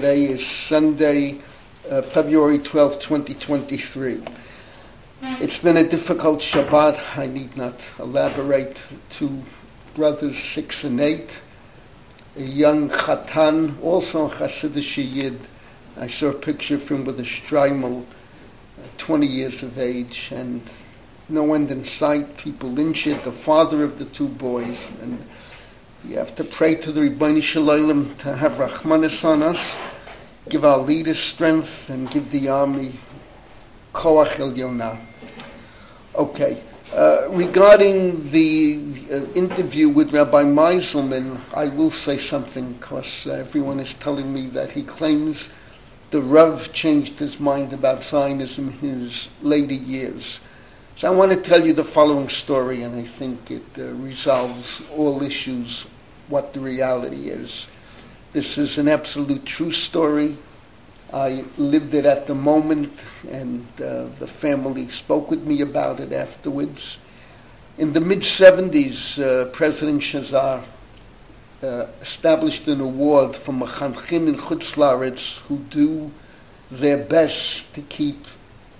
Today is Sunday, uh, February 12, 2023. It's been a difficult Shabbat. I need not elaborate. Two brothers, six and eight. A young Chatan, also Hasidic Yid. I saw a picture of him with a Streimel, uh, 20 years of age, and no end in sight. People injured, the father of the two boys. And you have to pray to the Ribono Shel Olam to have Rahmanis on us give our leaders strength and give the army koach el Okay. Uh, regarding the uh, interview with Rabbi Meiselman, I will say something because uh, everyone is telling me that he claims the Rav changed his mind about Zionism in his later years. So I want to tell you the following story, and I think it uh, resolves all issues, what the reality is. This is an absolute true story. I lived it at the moment, and uh, the family spoke with me about it afterwards. In the mid 70s, uh, President Shazar uh, established an award for Machanchim in Chutz who do their best to keep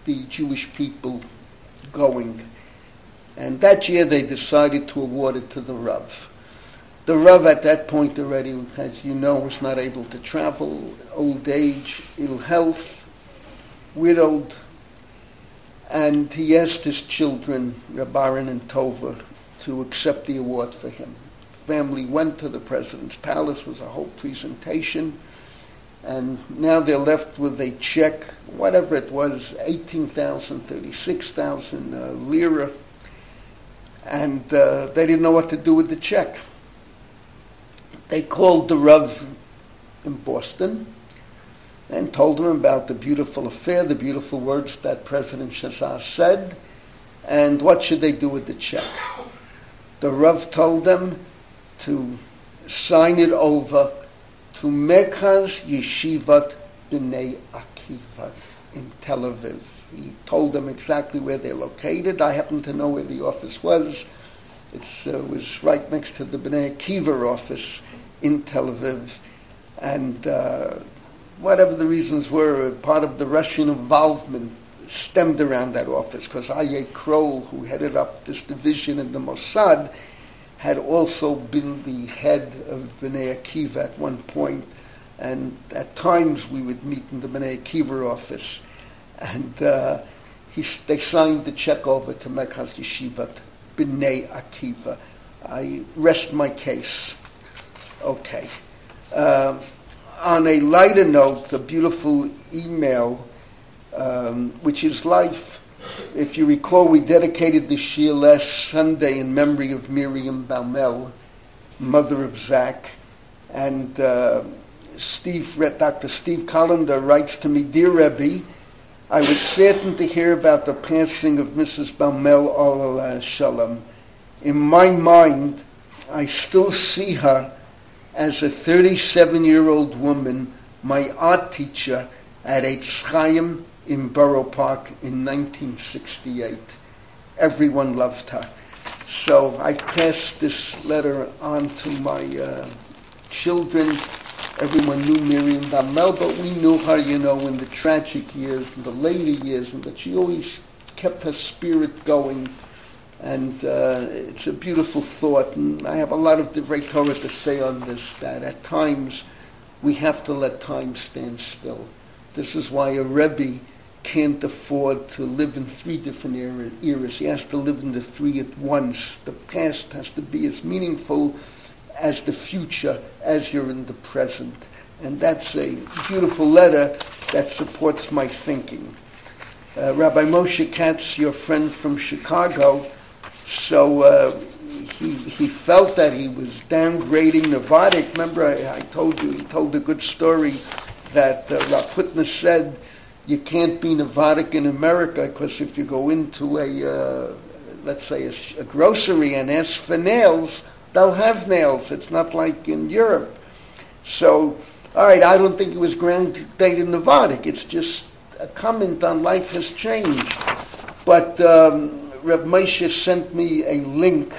the Jewish people going. And that year they decided to award it to the Rav. The Rav at that point already, as you know, was not able to travel, old age, ill health, widowed, and he asked his children, Rabbaran and Tova, to accept the award for him. Family went to the president's palace, was a whole presentation, and now they're left with a check, whatever it was, 18,000, 36,000 uh, lira, and uh, they didn't know what to do with the check. They called the Rav in Boston and told him about the beautiful affair, the beautiful words that President Shazar said, and what should they do with the check. The Rav told them to sign it over to Merkaz Yeshivat B'nai Akiva in Tel Aviv. He told them exactly where they're located. I happen to know where the office was. It uh, was right next to the B'nai Akiva office in Tel Aviv, and uh, whatever the reasons were, part of the Russian involvement stemmed around that office because Aryeh Kroll, who headed up this division in the Mossad, had also been the head of Bnei Akiva at one point, and at times we would meet in the Bnei Akiva office, and uh, he, they signed the check over to Merkaz Yeshivat Bnei Akiva. I rest my case. Okay. Uh, on a lighter note, the beautiful email, um, which is life. If you recall, we dedicated the Shir last Sunday in memory of Miriam Baumel, mother of Zach. And uh, Steve, Dr. Steve Collender writes to me, Dear Rebbe, I was saddened to hear about the passing of Mrs. Baumel Olala Shalom. In my mind, I still see her as a 37-year-old woman, my art teacher at Eitz Chaim in Borough Park in 1968. Everyone loved her. So I passed this letter on to my uh, children. Everyone knew Miriam Baumel, but we knew her, you know, in the tragic years, in the later years, and that she always kept her spirit going and uh, it's a beautiful thought. And I have a lot of great Torah to say on this, that at times we have to let time stand still. This is why a Rebbe can't afford to live in three different era, eras. He has to live in the three at once. The past has to be as meaningful as the future as you're in the present. And that's a beautiful letter that supports my thinking. Uh, Rabbi Moshe Katz, your friend from Chicago, so uh, he, he felt that he was downgrading Novardok. Remember, I, I told you, he told a good story that uh, Rav Hutner said, you can't be Novardok in America because if you go into a, uh, let's say, a, a, grocery and ask for nails, they'll have nails. It's not like in Europe. So, all right, I don't think it was grounded in. It's just a comment on life has changed. But um, Reb Moshe sent me a link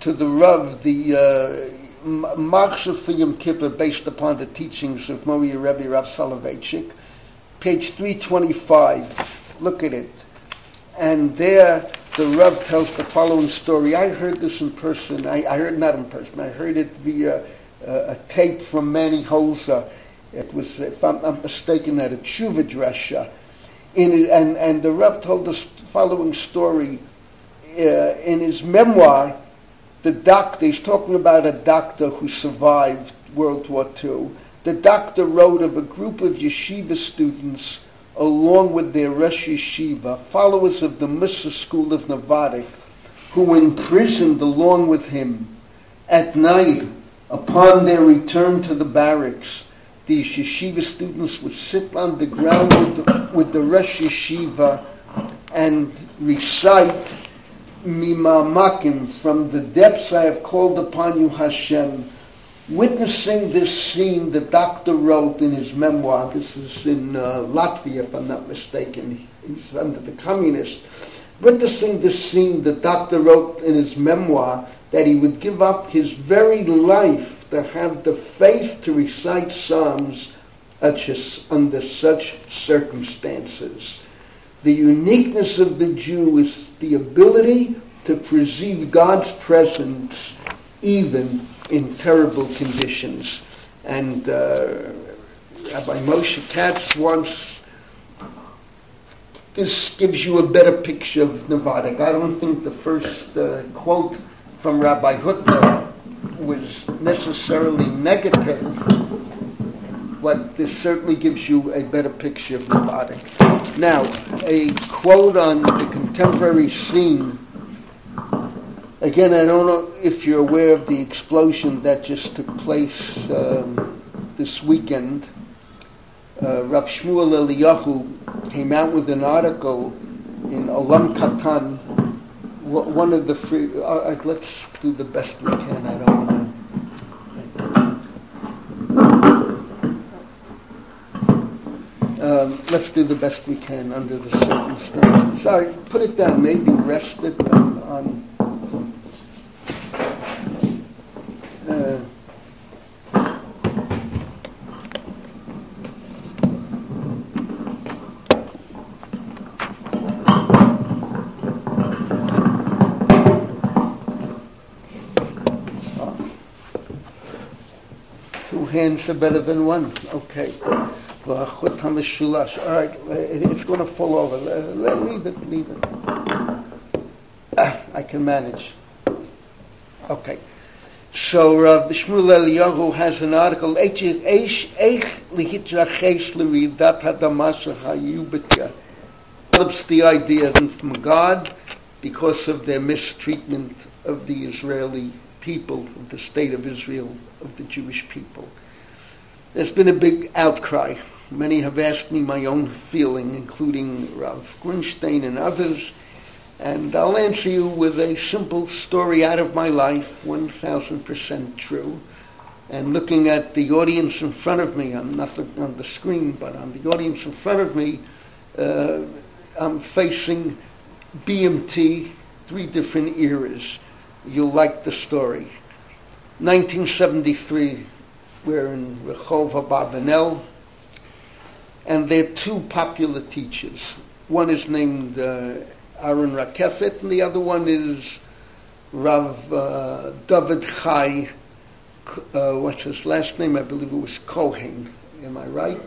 to the Rav, the uh, Machzor for Yom Kippur based upon the teachings of Moria Rebbe Rav Soloveitchik, page 325. Look at it. And there the Rav tells the following story. I heard this in person. I, I heard not in person. I heard it via uh, a tape from Manny Holzer. It was, if I'm not mistaken, at a Tshuva Dresha. In, it, and, and the Rav told the following story. Uh, in his memoir, the doctor, he's talking about a doctor who survived World War II. The doctor wrote of a group of yeshiva students along with their Rosh Yeshiva, followers of the Mussar school of Novardok, who were imprisoned along with him at night upon their return to the barracks. These yeshiva students would sit on the ground with the, with the Rosh Yeshiva and recite Mimamakim, from the depths I have called upon you, Hashem, Witnessing this scene, the doctor wrote in his memoir, this is in uh, Latvia, if I'm not mistaken, he's under the communists. Witnessing this scene, the doctor wrote in his memoir that he would give up his very life to have the faith to recite Psalms under such circumstances. The uniqueness of the Jew is the ability to perceive God's presence even in terrible conditions. And uh, Rabbi Moshe Katz once, this gives you a better picture of Novardok. I don't think the first uh, quote from Rabbi Hutner was necessarily negative, but this certainly gives you a better picture of Novardok. Now, a quote on the contemporary scene Again, I don't know if you're aware of the explosion that just took place um, this weekend. Uh, Rav Shmuel Eliyahu came out with an article in Olam Katan, one of the free. Uh, uh, let's do the best we can. I don't want to. Um, let's do the best we can under the circumstances. Sorry, put it down. Maybe rest it on, on uh, two hands are better than one. Okay. All right, it's going to fall over. Leave it, leave it. I can manage. Okay. So Rav Shmuel Eliyahu has an article, Develops the idea from God because of their mistreatment of the Israeli people, of the state of Israel, of the Jewish people. There's been a big outcry. Many have asked me my own feeling, including Rav Grunstein and others, and I'll answer you with a simple story out of my life, 1000% true. And looking at the audience in front of me, I'm not on the screen, but on the audience in front of me, uh, I'm facing BMT, three different eras. You'll like the story. 1973, we're in Rehov Abarbanel, and there are two popular teachers. One is named uh, Aaron Rakeffet, and the other one is Rav uh, David Chai. Uh, what's his last name? I believe it was Cohen. Am I right?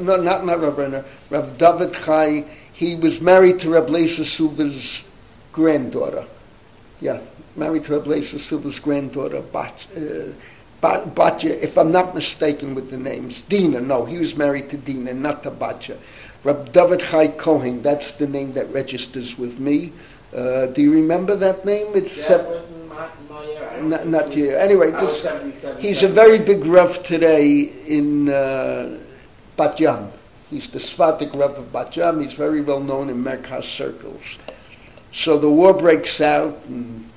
No, not not Rav Brenner. Rav David Chai. He was married to Rav Leisa Suva's granddaughter. Yeah, married to Rav Leisa Suva's granddaughter, uh, Batya, if I'm not mistaken with the names. Dina, no, he was married to Dina, not to Batya. Rab David Chai Cohen, that's the name that registers with me. Uh, do you remember that name? It's yeah, not, not you. Anyway, this, he's a very big Rav today in uh, Bat Yam. He's the Svatik Rav of Bat Yam. He's very well known in Merkaz circles. So the war breaks out, and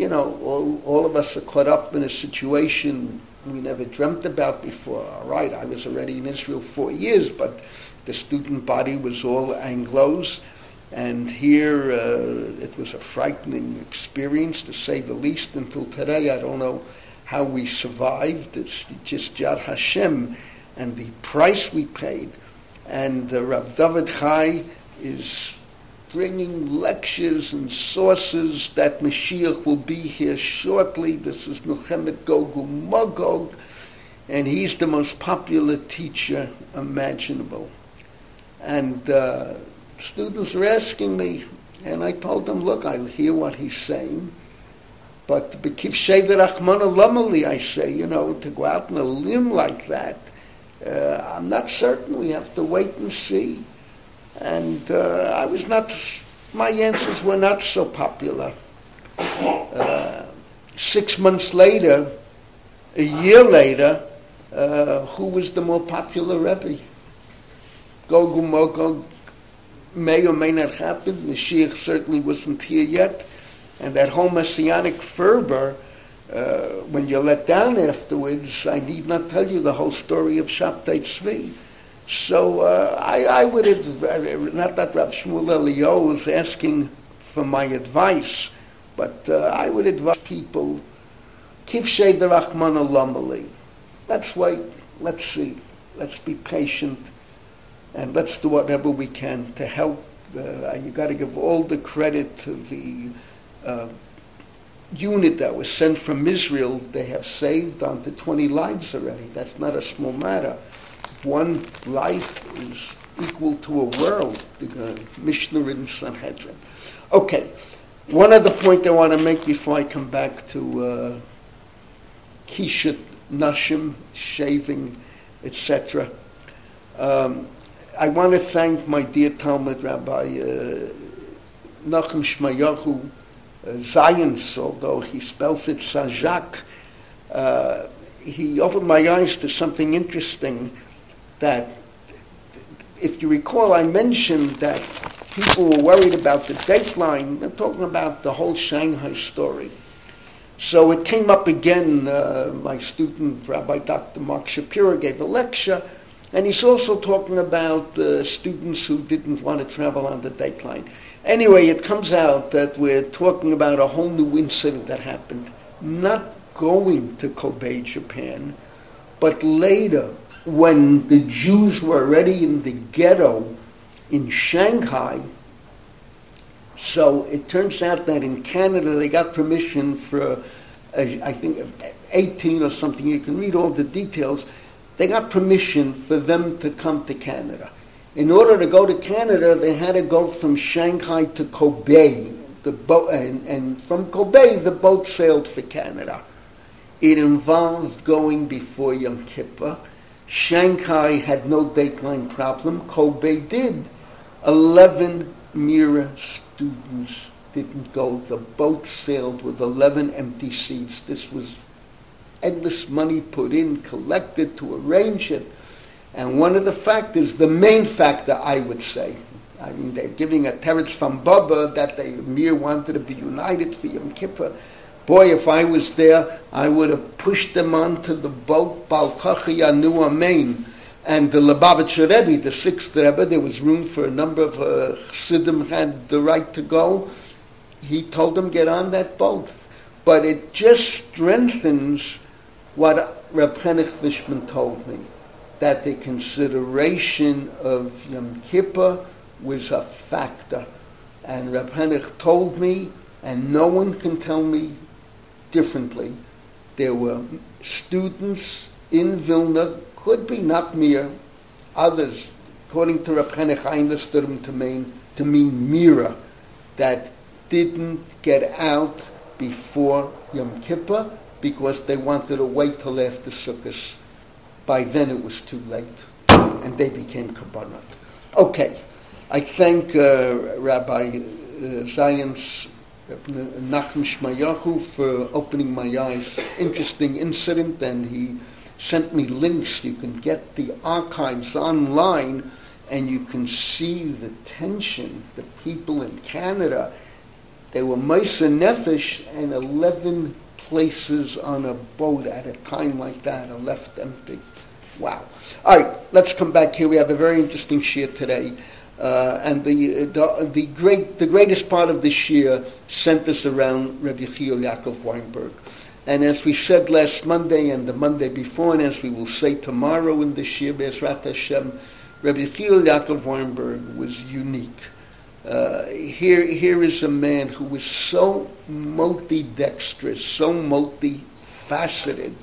you know, all, all of us are caught up in a situation we never dreamt about before. All right, I was already in Israel four years, but the student body was all Anglos, And here uh, it was a frightening experience, to say the least. Until today, I don't know how we survived. It's just Yad Hashem and the price we paid. And uh, Rav David Chai is bringing lectures and sources that Mashiach will be here shortly. This is Muhammad Gog u'Magog, and he's the most popular teacher imaginable. And uh, students are asking me, and I told them, look, I hear what he's saying, but Bekif Sheder Achmana Lamali, I say, you know, to go out on a limb like that, uh, I'm not certain. We have to wait and see. And uh, I was not, my answers were not so popular. Uh, six months later, a year later, uh, who was the more popular Rebbe? Gog u'Magog may or may not happen. The Sheikh certainly wasn't here yet. And that whole messianic fervor, uh, when you're let down afterwards, I need not tell you the whole story of Shabtai Tzvi. So uh, I, I, would have, not that Rav Shmuel Elio was asking for my advice, but uh, I would advise people, Kif the Rahman Alamali. Let's wait, let's see, let's be patient, and let's do whatever we can to help. Uh, you got to give all the credit to the uh, unit that was sent from Israel. They have saved on to 20 lives already. That's not a small matter. One life is equal to a world. The Mishnah in Sanhedrin. Okay, one other point I want to make before I come back to uh, Kishat, Nashim, shaving, etc. Um, I want to thank my dear Talmud Rabbi uh, Nachum Shmayahu uh, Zayens, although he spells it Sajak. Uh, he opened my eyes to something interesting that, if you recall, I mentioned that people were worried about the dateline. I'm talking about the whole Shanghai story. So it came up again. Uh, my student, Rabbi Dr. Mark Shapiro, gave a lecture and he's also talking about uh, students who didn't want to travel on the dateline. Anyway, it comes out that we're talking about a whole new incident that happened, not going to Kobe, Japan, but later when the Jews were already in the ghetto in Shanghai. So it turns out that in Canada they got permission for, uh, I think, 18 or something. You can read all the details they got permission for them to come to Canada. In order to go to Canada, they had to go from Shanghai to Kobe. The boat, and, and from Kobe, the boat sailed for Canada. It involved going before Yom Kippur. Shanghai had no dateline problem. Kobe did. Eleven Mira students didn't go. The boat sailed with 11 empty seats. This was endless money put in, collected to arrange it. And one of the factors, the main factor, I would say, I mean, they're giving a teretz from Baba that they mere wanted to be united for Yom Kippur. Boy, if I was there, I would have pushed them onto the boat, Balkachi Anu Amen. And the Lubavitcher Rebbe, the sixth Rebbe, there was room for a number of uh, had the right to go. He told them, get on that boat. But it just strengthens what Reb Henoch Fishman told me, that the consideration of Yom Kippur was a factor. And Reb Henoch told me, and no one can tell me differently, there were students in Vilna, could be not mere, others, according to Reb Henoch, I understood them to mean, to mean Mira, that didn't get out before Yom Kippur because they wanted to wait till after Sukkot. By then it was too late, and they became kabbalah. Okay, I thank uh, Rabbi uh, uh, Nachum Shmayahu for opening my eyes. Interesting incident, and he sent me links. You can get the archives online, and you can see the tension. The people in Canada, they were Mesa Nefesh, and 11 places on a boat at a time like that are left empty. Wow. All right, let's come back here. We have a very interesting shir today. Uh, and the, the, the, great, the greatest part of this year centers around Rabbi Yechiel Yaakov Weinberg. And as we said last Monday and the Monday before, and as we will say tomorrow in this year, Bezrat Hashem, Rabbi Yechiel Yaakov Weinberg was unique. Uh, here, here is a man who was so multi-dexterous, so multifaceted.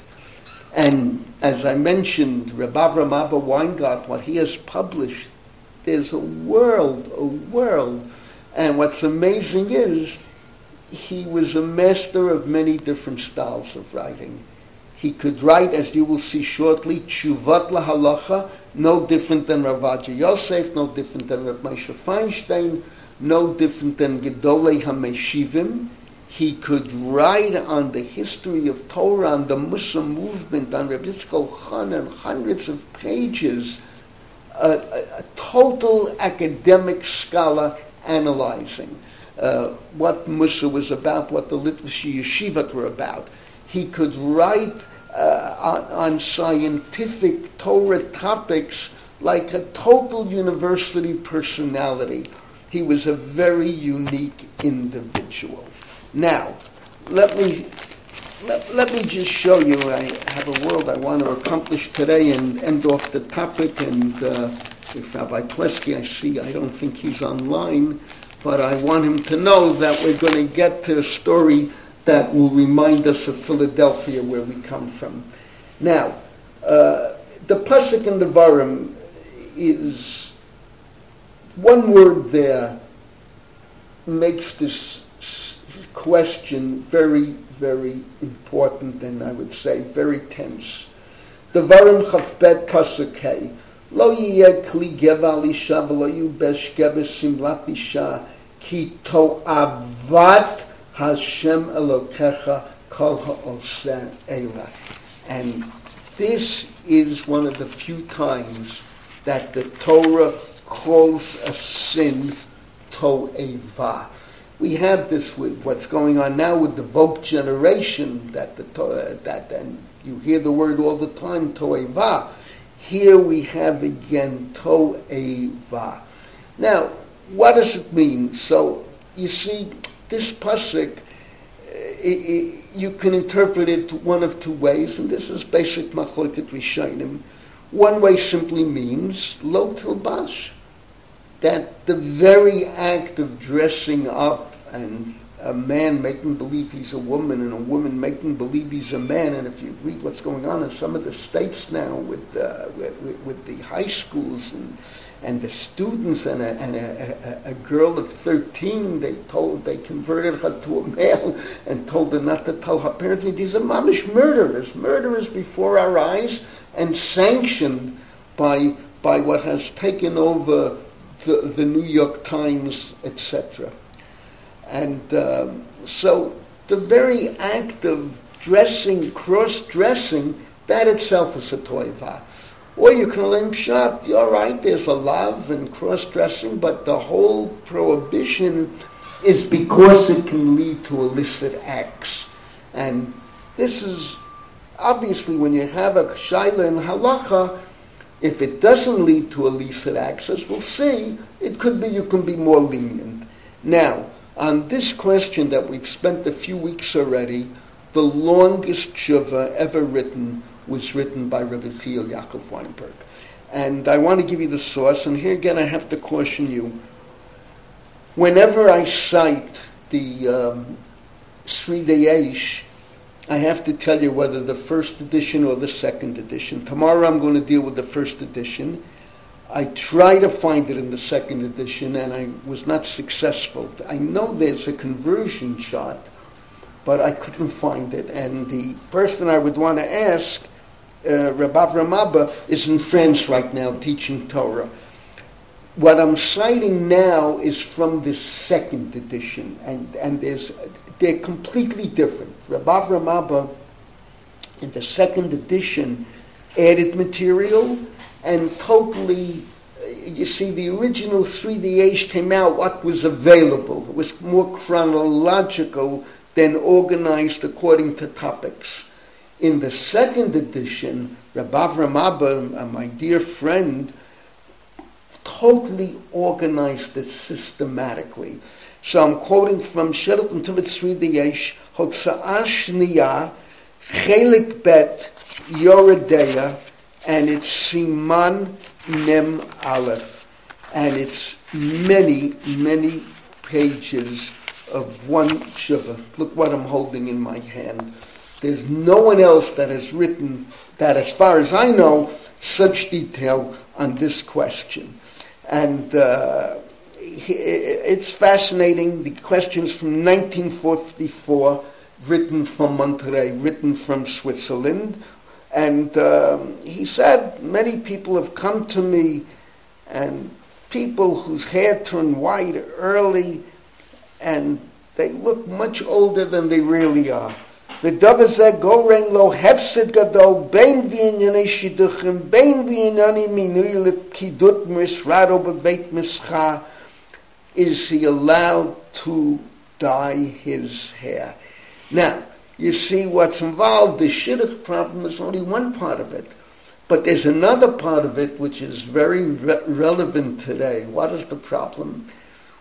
And as I mentioned, Rabbi Abba Weingort, what he has published there's a world, a world. And what's amazing is he was a master of many different styles of writing. He could write, as you will see shortly, Tshuvat lahalacha, no different than Rav Ovadia Yosef, no different than Rav Moshe Feinstein, no different than Gedolei HaMeshivim. He could write on the history of Torah, on the Musar movement, on Rabbi Yitzchak Khan, and hundreds of pages a, a, total academic scholar analyzing uh, what Musar was about, what the Litvish Yeshivat were about. He could write uh, on, on, scientific Torah topics like a total university personality. He was a very unique individual. Now, let me let, let, me just show you, I have a world I want to accomplish today and end off the topic. And uh, if Rabbi Plesky, I see, I don't think he's online, but I want him to know that we're going to get to a story that will remind us of Philadelphia, where we come from. Now, uh, the Pasuk in the Devarim is one word there makes this question very very important and I would say very tense. Devarim chafbet pasukei. Lo yiyeh kli geva isha v'lo yubesh geva simlat isha ki to'avat Hashem Elokecha kol ha'oseh elah. And this is one of the few times that the Torah calls a sin to'eva we have this with what's going on now with the woke generation that the that and you hear the word all the time toeva. Here we have again toeva. Now, what does it mean? So you see, this pasuk, uh, you can interpret it one of two ways, and this is basic machloket rishonim. One way simply means lo tilbash that the very act of dressing up and a man making believe he's a woman and a woman making believe he's a man. And if you read what's going on in some of the states now with, uh, with, with, the high schools and, and the students and, a, and a, a, a, girl of 13, they told, they converted her to a male and told her not to tell her parents. These are mamish murderers, murderers before our eyes and sanctioned by, by what has taken over the, the New York Times, etc. And um, so the very act of dressing, cross-dressing, that itself is a toiva. Or you can learn shot, all right, there's a love and cross-dressing, but the whole prohibition is because it can lead to illicit acts. And this is obviously when you have a shaila in halacha, if it doesn't lead to illicit access, we'll see, it could be you can be more lenient. Now, on this question that we've spent a few weeks already, the longest shiva ever written was written by Rabbi Yechiel Yaakov Weinberg. And I want to give you the source, and here again I have to caution you. Whenever I cite the um, Seridei Eish, I have to tell you whether the first edition or the second edition. Tomorrow I'm going to deal with the first edition. I tried to find it in the second edition and I was not successful. I know there's a conversion chart, but I couldn't find it. And the person I would want to ask, uh, Rabbi Rav Abba, is in France right now teaching Torah. What I'm citing now is from the second edition, and, and there's they're completely different. Rabbi Rav Abba, in the second edition, added material and totally, you see, the original Seridei Eish came out what was available. It was more chronological than organized according to topics. In the second edition, Rabbi Rav Abba, uh, my dear friend, totally organized it systematically. So I'm quoting from Sheraton Tivit Seridei Eish, Hotza'ah Shniya, Chelik Bet, Yoreh De'ah, and it's Siman Mem Aleph. And it's many, many pages of one shiva. Look what I'm holding in my hand. There's no one else that has written that, as far as I know, such detail on this question. And uh, it's fascinating. The questions from 1944, written from Montreux, written from Switzerland. And um, he said, many people have come to me and people whose hair turned white early and they look much older than they really are. The lo gadol, shiduchim, misrado mischa. Is he allowed to dye his hair? Now, you see what's involved, the shidduch problem is only one part of it. But there's another part of it which is very re- relevant today. What is the problem?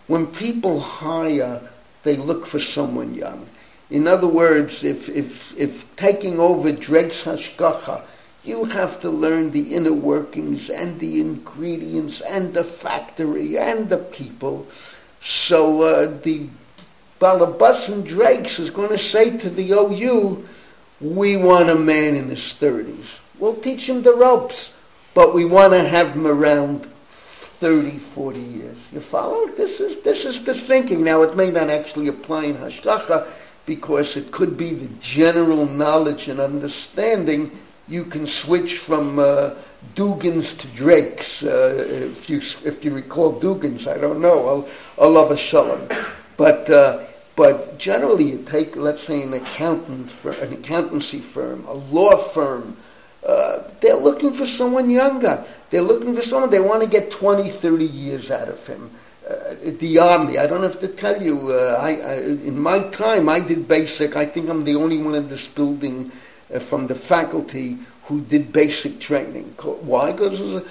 When people hire, they look for someone young. In other words, if, if, if taking over Drake's Hashgacha, you have to learn the inner workings and the ingredients and the factory and the people. So uh, the Balabas and Drakes is going to say to the OU, we want a man in his 30s. We'll teach him the ropes, but we want to have him around 30, 40 years. You follow? This is, this is the thinking. Now, it may not actually apply in Hashgacha, because it could be the general knowledge and understanding. You can switch from uh, Dugans to Drakes, uh, if you if you recall Dugans. I don't know. Allah a shalom, but. Uh, but generally, you take, let's say, an accountant, for, an accountancy firm, a law firm. Uh, they're looking for someone younger. They're looking for someone. They want to get 20, 30 years out of him uh, the army. I don't have to tell you. Uh, I, I, in my time, I did basic. I think I'm the only one in this building uh, from the faculty who did basic training. Why? Because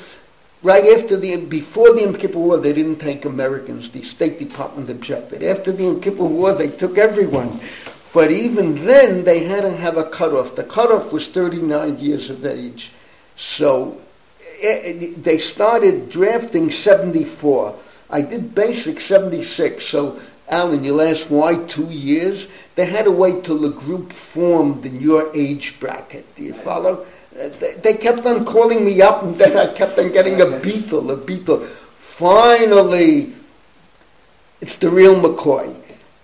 right after the before the Yom Kippur War, they didn't take Americans. The State Department objected. After the Yom Kippur War, they took everyone. But even then, they had to have a cutoff. The cutoff was 39 years of age. So eh, they started drafting 74. I did basic 76, so Alan, you'll ask why two years? They had to wait till the group formed in your age bracket. Do you follow? They, kept on calling me up, and then I kept on getting a beetle, a beetle. Finally, it's the real McCoy.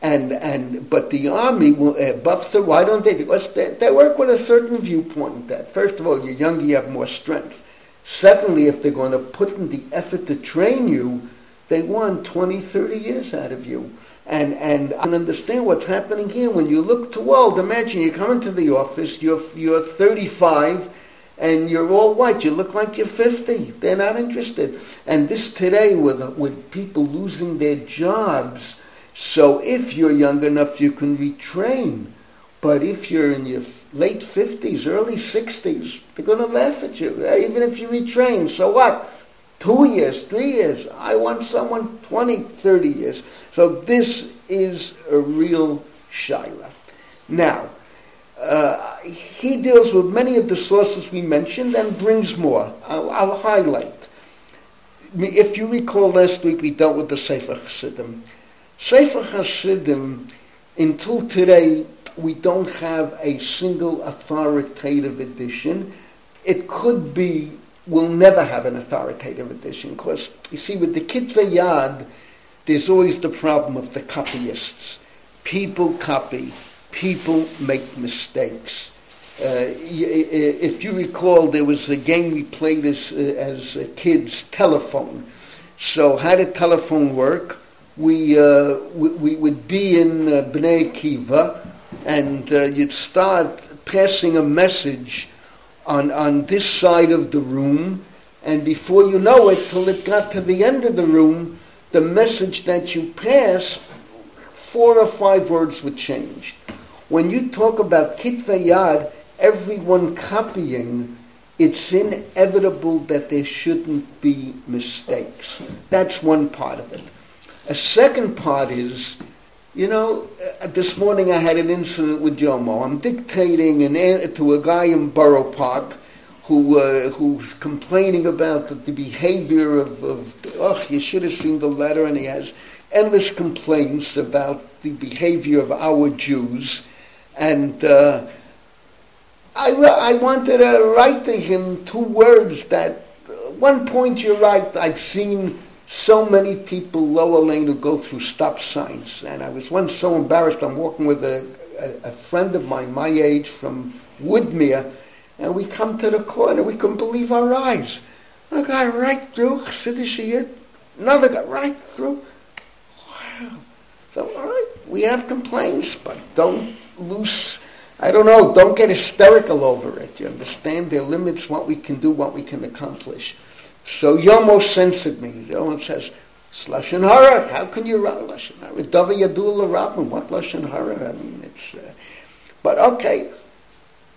And, and, but the army will, uh, Bubster, why don't they? Because they, they work with a certain viewpoint that, first of all, you're younger, you have more strength. Secondly, if they're going to put in the effort to train you, they want 20, 30 years out of you. And, and I can understand what's happening here. When you look to old, imagine you come into the office, you're, you're 35, and you're all white. You look like you're 50. They're not interested. And this today with, with people losing their jobs. So if you're young enough, you can retrain. But if you're in your late 50s, early 60s, they're going to laugh at you, eh, even if you retrain. So what? two years, three years. I want someone 20, 30 years. So this is a real shaila. Now, uh, he deals with many of the sources we mentioned and brings more. I'll, I'll, highlight. If you recall last week we dealt with the Sefer Hasidim. Sefer Hasidim, until today, we don't have a single authoritative edition. It could be we'll never have an authoritative edition because, you see, with the Kitvei Yad, there's always the problem of the copyists. People copy. People make mistakes. Uh, if you recall, there was a game we played as, uh, as kids, telephone. So how did telephone work? We, uh, we, we, would be in uh, Bnei Kiva, and uh, you'd start passing a message on, on this side of the room, and before you know it, till it got to the end of the room, the message that you pass, four or five words were changed. When you talk about kitvei yad, everyone copying, it's inevitable that there shouldn't be mistakes. That's one part of it. A second part is, you know, uh, this morning I had an incident with Jomo. I'm dictating an, to a guy in Borough Park who uh, who's complaining about the, the behavior of, of, oh, you should have seen the letter, and he has endless complaints about the behavior of our Jews. And uh, I, I wanted to write to him two words that, uh, one point you're right, I've seen so many people lower lane who go through stop signs. And I was once so embarrassed, I'm walking with a, a, a friend of mine, my age, from Woodmere, and we come to the corner, we couldn't believe our eyes. A guy right through, Chassidish another guy right through. Wow. So, all right, we have complaints, but don't lose, I don't know, don't get hysterical over it. You understand? There are limits what we can do, what we can accomplish. So Yomo censored me. Yomo says, Lashon Hara, how can you write Lashon Hara? Dava Yadul Rabbim, what Lashon Hara? I mean, it's, uh, but okay,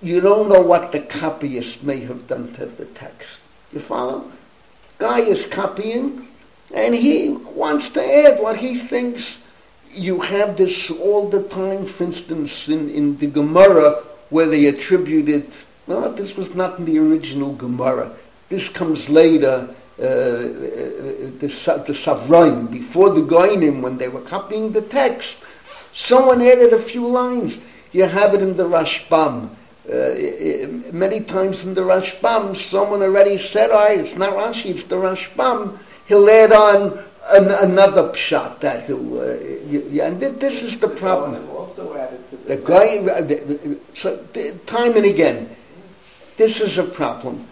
you don't know what the copyist may have done to the text. You follow? Guy is copying, and he wants to add what he thinks. You have this all the time, for instance, in, in the Gemara, where they attributed, well, this was not in the original Gemara. This comes later, uh, the, the Savraim, before the Geonim, when they were copying the text. Someone added a few lines. You have it in the Rashbam. Uh, many times in the Rashbam, someone already said, "Oh, it's not Rashi, it's the Rashbam." He'll add on an, another pshat that he'll, uh, you, and this is the problem. Also added to the, the guy, uh, the, so time and again, this is a problem.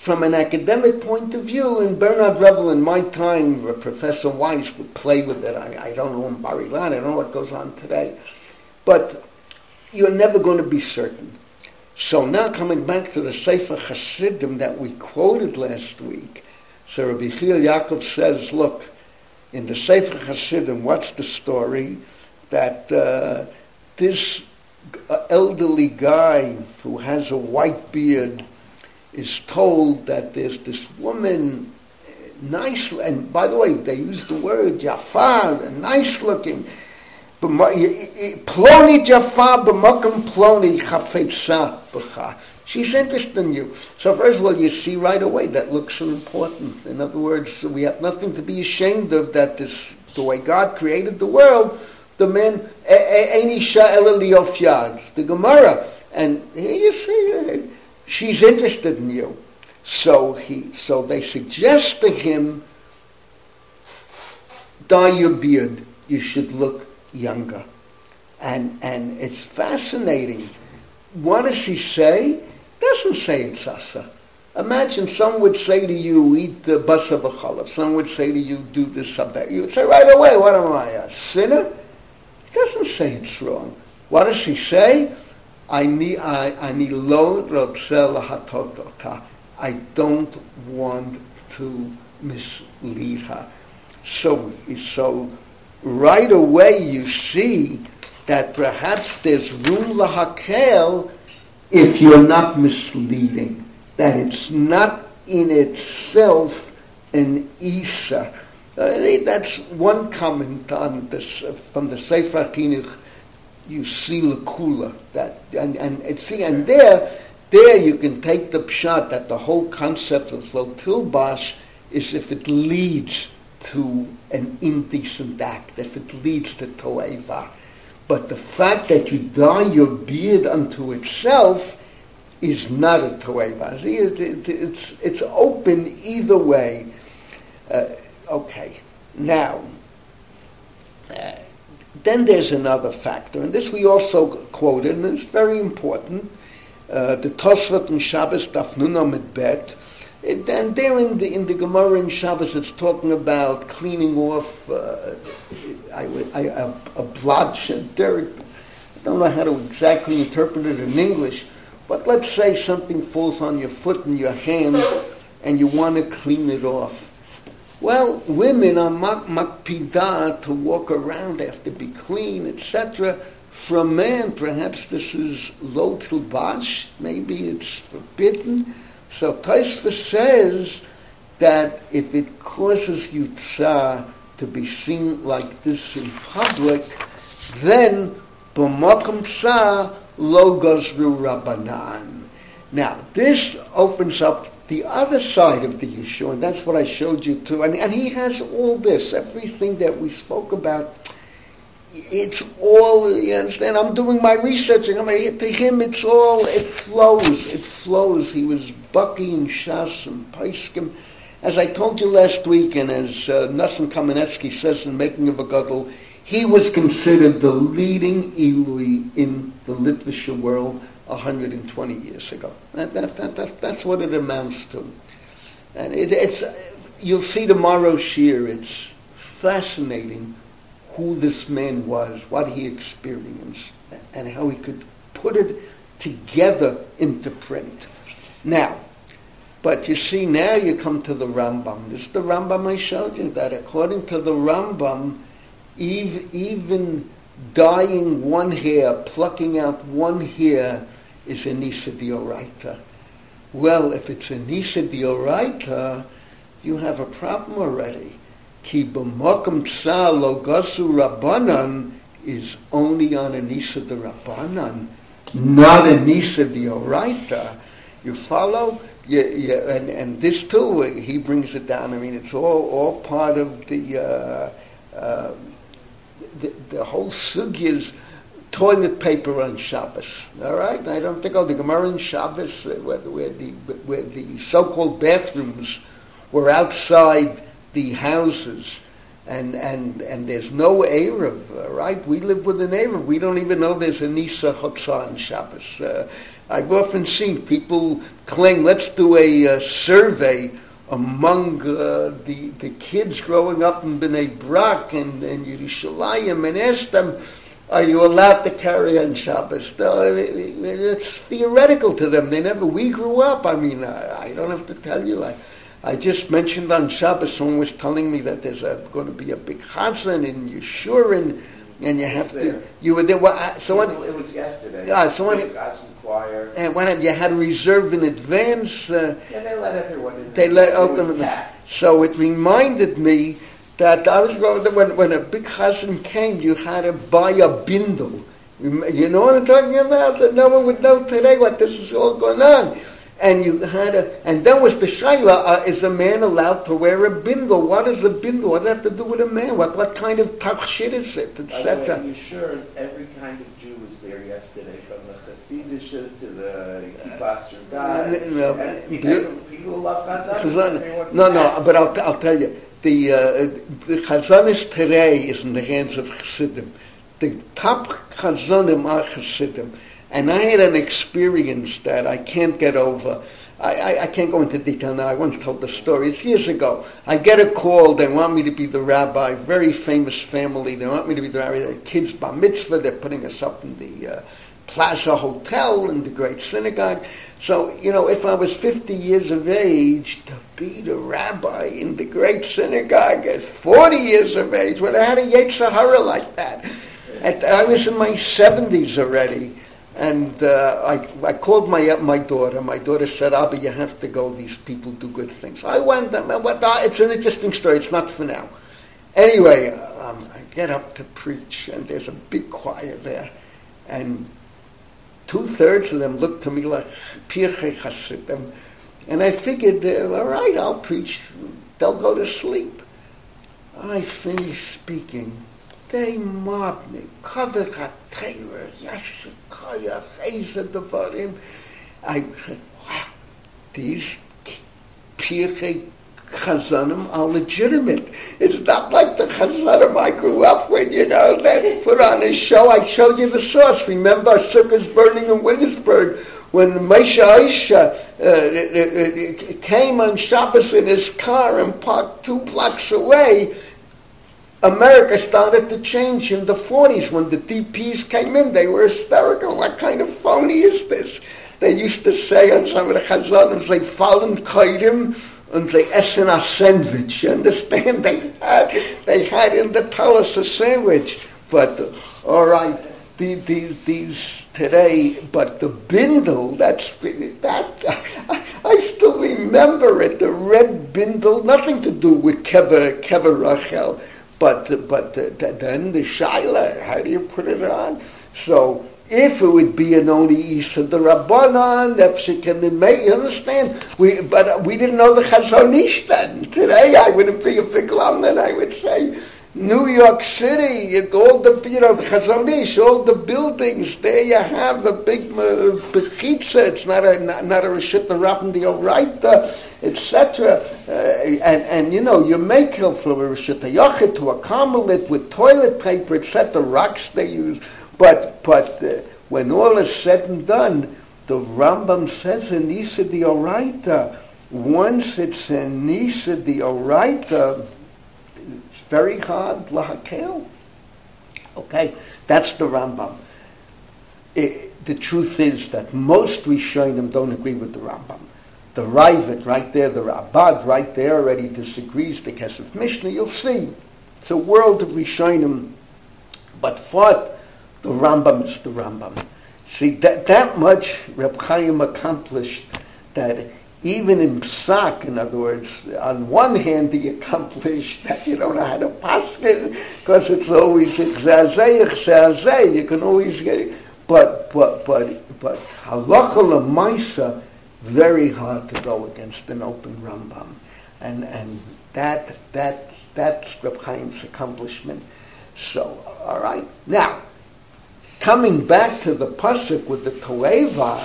From an academic point of view, in Bernard Revel in my time, Professor Weiss would play with it. I, I don't know in Bar Ilan, I don't know what goes on today. But you're never going to be certain. So now coming back to the Sefer Hasidim that we quoted last week, so Rabbi Chil Yaakov says, look, in the Sefer Hasidim, what's the story? That uh, this elderly guy who has a white beard is told that there's this woman, nice, and by the way, they use the word Jafar, nice looking, Ploni Jafar b'makom ploni. She's interested in you. So first of all, you see right away that looks so important. In other words, we have nothing to be ashamed of that this, the way God created the world, the Sha'el the Gemara. And here you see, she's interested in you. So he, so they suggest to him, dye your beard. You should look younger. And, and it's fascinating. What does she say? Doesn't say it's asa. Imagine some would say to you, eat the basa b'chalav. Some would say to you, do this sabbat. You would say right away, what am I, a sinner? It doesn't say it's wrong. What does she say? I need, I, I need lo I don't want to mislead her. So, so right away you see that perhaps there's room lahakel if you're not misleading, that it's not in itself an isa. Uh, that's one comment on this uh, from the Sefer Chinuch. You see lekula that, and and see, and there, there you can take the pshat that the whole concept of lotilbash is if it leads to an indecent act, if it leads to toeva. But the fact that you dye your beard unto itself is not a toeva. See, it, it, it's, it's open either way. Uh, okay, now, uh, then there's another factor, and this we also quoted, and it's very important. Uh, the Tosfot and Shabbos Daf Nunam Bet, and there in the, in the Gemara in Shabbos, it's talking about cleaning off uh, I, I, a, a and dirt. I don't know how to exactly interpret it in English, but let's say something falls on your foot and your hand, and you want to clean it off. Well, women are mak- makpida to walk around, after be clean, etc. For a man, perhaps this is lo tilbash, maybe it's forbidden. So Tosfos says that if it causes you tsar to be seen like this in public, then b'makom tsar lo gozru rabbanan. Now, this opens up the other side of the issue, and that's what I showed you too. And, and he has all this, everything that we spoke about. It's all, you understand, I'm doing my researching. I mean, to him, it's all, it flows, it flows. He was Bucky and Shas and Paiskim. As I told you last week, and as uh, Nosson Kamenetsky says in Making of a Gadol, he was considered the leading Eloi in the Litvisher world 120 years ago. That, that, that, that's, that's what it amounts to. And it, it's, you'll see tomorrow Shir, it's fascinating who this man was, what he experienced, and how he could put it together into print. Now, but you see, now you come to the Rambam. This is the Rambam I showed you, that according to the Rambam, even dyeing one hair, plucking out one hair, is a Nisa Dioraita. Well, if it's a Nisa Dioraita, you have a problem already. Ki b'mokum tzah lo gasu rabbanan is only on a de not a Nisa Dioraita. You follow? Yeah, yeah, and, and this too, he brings it down. I mean, it's all, all part of the, uh, uh, the, the whole sugyas toilet paper on Shabbos. All right, I don't think oh the Gemara in Shabbos uh, where, where, the where the so-called bathrooms were outside the houses. And, and, and there's no Eruv, right? We live with an Eruv. We don't even know there's a Nisa Chotzah on Shabbos. Uh, I've often seen people claim, let's do a uh, survey among uh, the, the kids growing up in Bnei Brak and, and Yerushalayim and ask them, are you allowed to carry on Shabbos? It's theoretical to them. They never, we grew up. I mean, I, I don't have to tell you. I, I just mentioned on Shabbos, someone was telling me that there's a, going to be a big Chazan in Yeshurun, and you have to, you were there. Well, so when, it was yesterday. Yeah, so when, choir. And when you had to reserve in advance. Uh, yeah, they let everyone in. They let open. So it reminded me that I was going when when a big chazan came, you had to buy a bindle. You know what I'm talking about? That no one would know today what this is all going on. And you had a, and then was the shaila: uh, Is a man allowed to wear a bindle? What is a bindle? What does that have to do with a man? What what kind of tachshit is it, etc. Are you sure every kind of Jew was there yesterday, from the Hasidisha to the Kibbutz God? No, no, people love Chazan. No, no, but I'll I'll tell you the, uh, the Chazanis today is in the hands of Chassidim. The top Chazanim are Chassidim. And I had an experience that I can't get over. I, I, I, can't go into detail now. I once told the story. It's years ago. I get a call. They want me to be the rabbi. Very famous family. They want me to be the rabbi. The kids bar mitzvah. They're putting us up in the uh, Plaza Hotel in the great synagogue. So, you know, if I was 50 years of age to be the rabbi in the great synagogue at 40 years of age, when I had a Yetzer Hara like that, at, I was in my 70s already. And uh, I, I called my my daughter. My daughter said, Abba, you have to go. These people do good things. I went. Uh, it's an interesting story. It's not for now. Anyway, um, I get up to preach, and there's a big choir there. And two-thirds of them looked to me like Pirchei Hasidim. And I figured, uh, all right, I'll preach. They'll go to sleep. I finished speaking. Me. Covered HaTeirah, Yashikaya, Chesa Devarim. I said, wow, these Pirchei Chazanim are legitimate. It's not like the Chazanim I grew up with, you know, they put on a show. I showed you the source. Remember Sukkah's burning in Williamsburg when Moshe Aisha uh, uh, uh, came on Shabbos in his car and parked two blocks away, America started to change in the 40s when the DPs came in. They were hysterical. What kind of phony is this? They used to say on some of the Chazanim, they fallen kaidim and they essen a sandwich. You understand? They had, they had in the palace a sandwich. But, uh, all right, the, the, these, today, but the bindle, that's, that, I, I still remember it, the red bindle, nothing to do with Kever, Kever Rachel, but, but the, the, then the Shaila, how do you put it on? So, if it would be an only east of the she can make, you understand? We, but we didn't know the Chazon Ish then. Today I wouldn't be a big lamb then I would say, New York City, it, all the, you know, Chazon all the buildings, there you have the big uh, it's not a, not, not a Rabban the Oraita, etc. Uh, and, and, you know, you make it from a Rishit Yochid to a Carmelit with toilet paper, etc., rocks they use, but but uh, when all is said and done, the Rambam says in Nisa the Oraita, once it's in Nisa the Oraita, very hard lahakel. Okay, that's the Rambam. It, the truth is that most Rishonim don't agree with the Rambam. The Ravid right there, the Rabad right there already disagrees because of Mishnah. You'll see, it's a world of Rishonim. But what the Rambam is the Rambam. See, that, that much Reb Chaim accomplished that even in Psak, in other words, on one hand he accomplished that you don't know how to pass it because it's always zazeh, you can always get it. But, but, but, but halacha lemaisa, very hard to go against an open Rambam. And, and that, that, that's Reb Chaim's accomplishment. So, all right. Now, coming back to the pasuk with the toeva,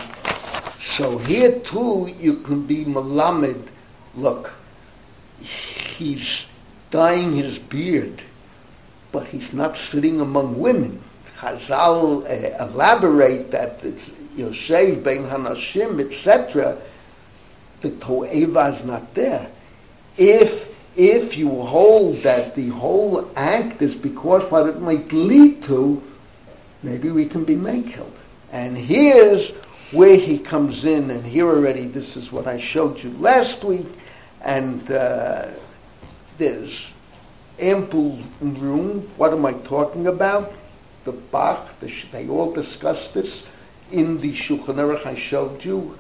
so here too you can be malamed. Look, he's dyeing his beard, but he's not sitting among women. Chazal uh, elaborate that it's Yosef ben Hanashim, etc. The toeva is not there. If if you hold that the whole act is because what it might lead to, maybe we can be killed. And here's where he comes in, and here already, this is what I showed you last week, and uh, there's ample room. What am I talking about? The Bach, the, they all discussed this in the Shulchan Aruch I showed you.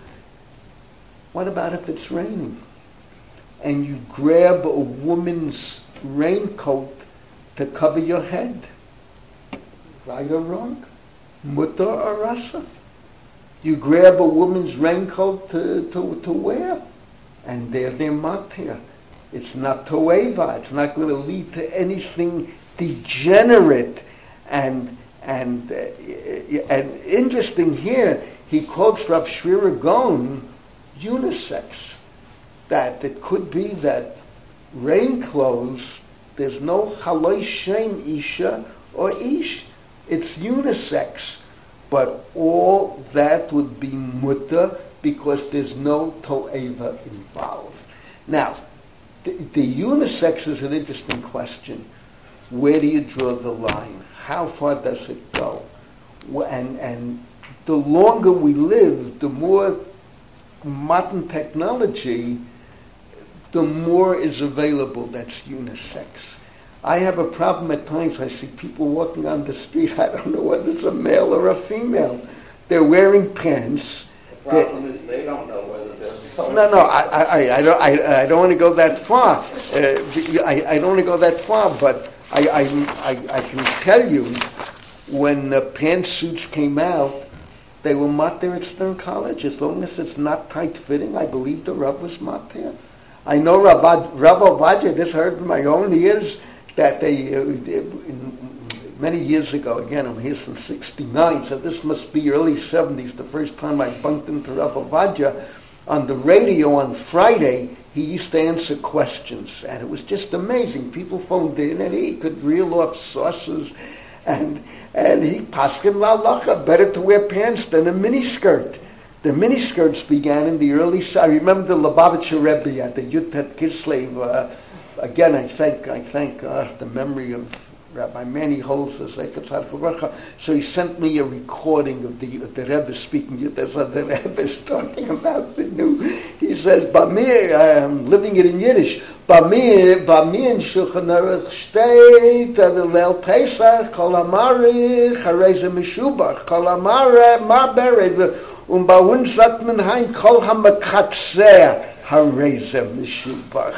What about if it's raining? And you grab a woman's raincoat to cover your head? Right or wrong? Mutter or rasa? You grab a woman's raincoat to, to, to wear, and there they're matir. It's not toeva. It's not going to lead to anything degenerate. And and uh, and interesting here, he quotes Rav Sherira Gaon, unisex, that it could be that rain clothes. There's no haloi shem isha or ish. It's unisex, but all that would be mutter because there's no to'eva involved. Now, the, the unisex is an interesting question. Where do you draw the line? How far does it go? And, and the longer we live, the more modern technology, the more is available that's unisex. I have a problem at times. I see people walking on the street. I don't know whether it's a male or a female. They're wearing pants. The problem is they don't know whether they're. No, no, I, I, I don't, I, I don't want to go that far. Uh, I, I don't want to go that far, but I, I, I, I can tell you, when the pantsuits came out, they were matir at Stern College. As long as it's not tight fitting, I believe the rub was there. I know Rabbi, Rabbi Ovadia, this heard from my own ears, that they, uh, many years ago, again, I'm here since 69, so this must be early 70s, the first time I bumped into Rav Ovadia. On the radio on Friday, he used to answer questions, and it was just amazing. People phoned in, and he could reel off sources, and and he paskin la better to wear pants than a miniskirt. The miniskirts began in the early. I remember the Lubavitcher Rebbe at the Yud Tes Kislev. Uh, again, I thank I thank the memory of Rabbi Manny Holzer, so he sent me a recording of the the Rebbe speaking. The Rebbe is talking about the new. He says, Bamir, I'm living it in Yiddish. Bamir, Bamir in Shulchan Aruch steht, Leil Pesach, Kol Amare, Chareze Meshubach, Kol Amare, Ma Bered, und bei uns sagt Kol HaMakatzeh, Hareze Meshubach.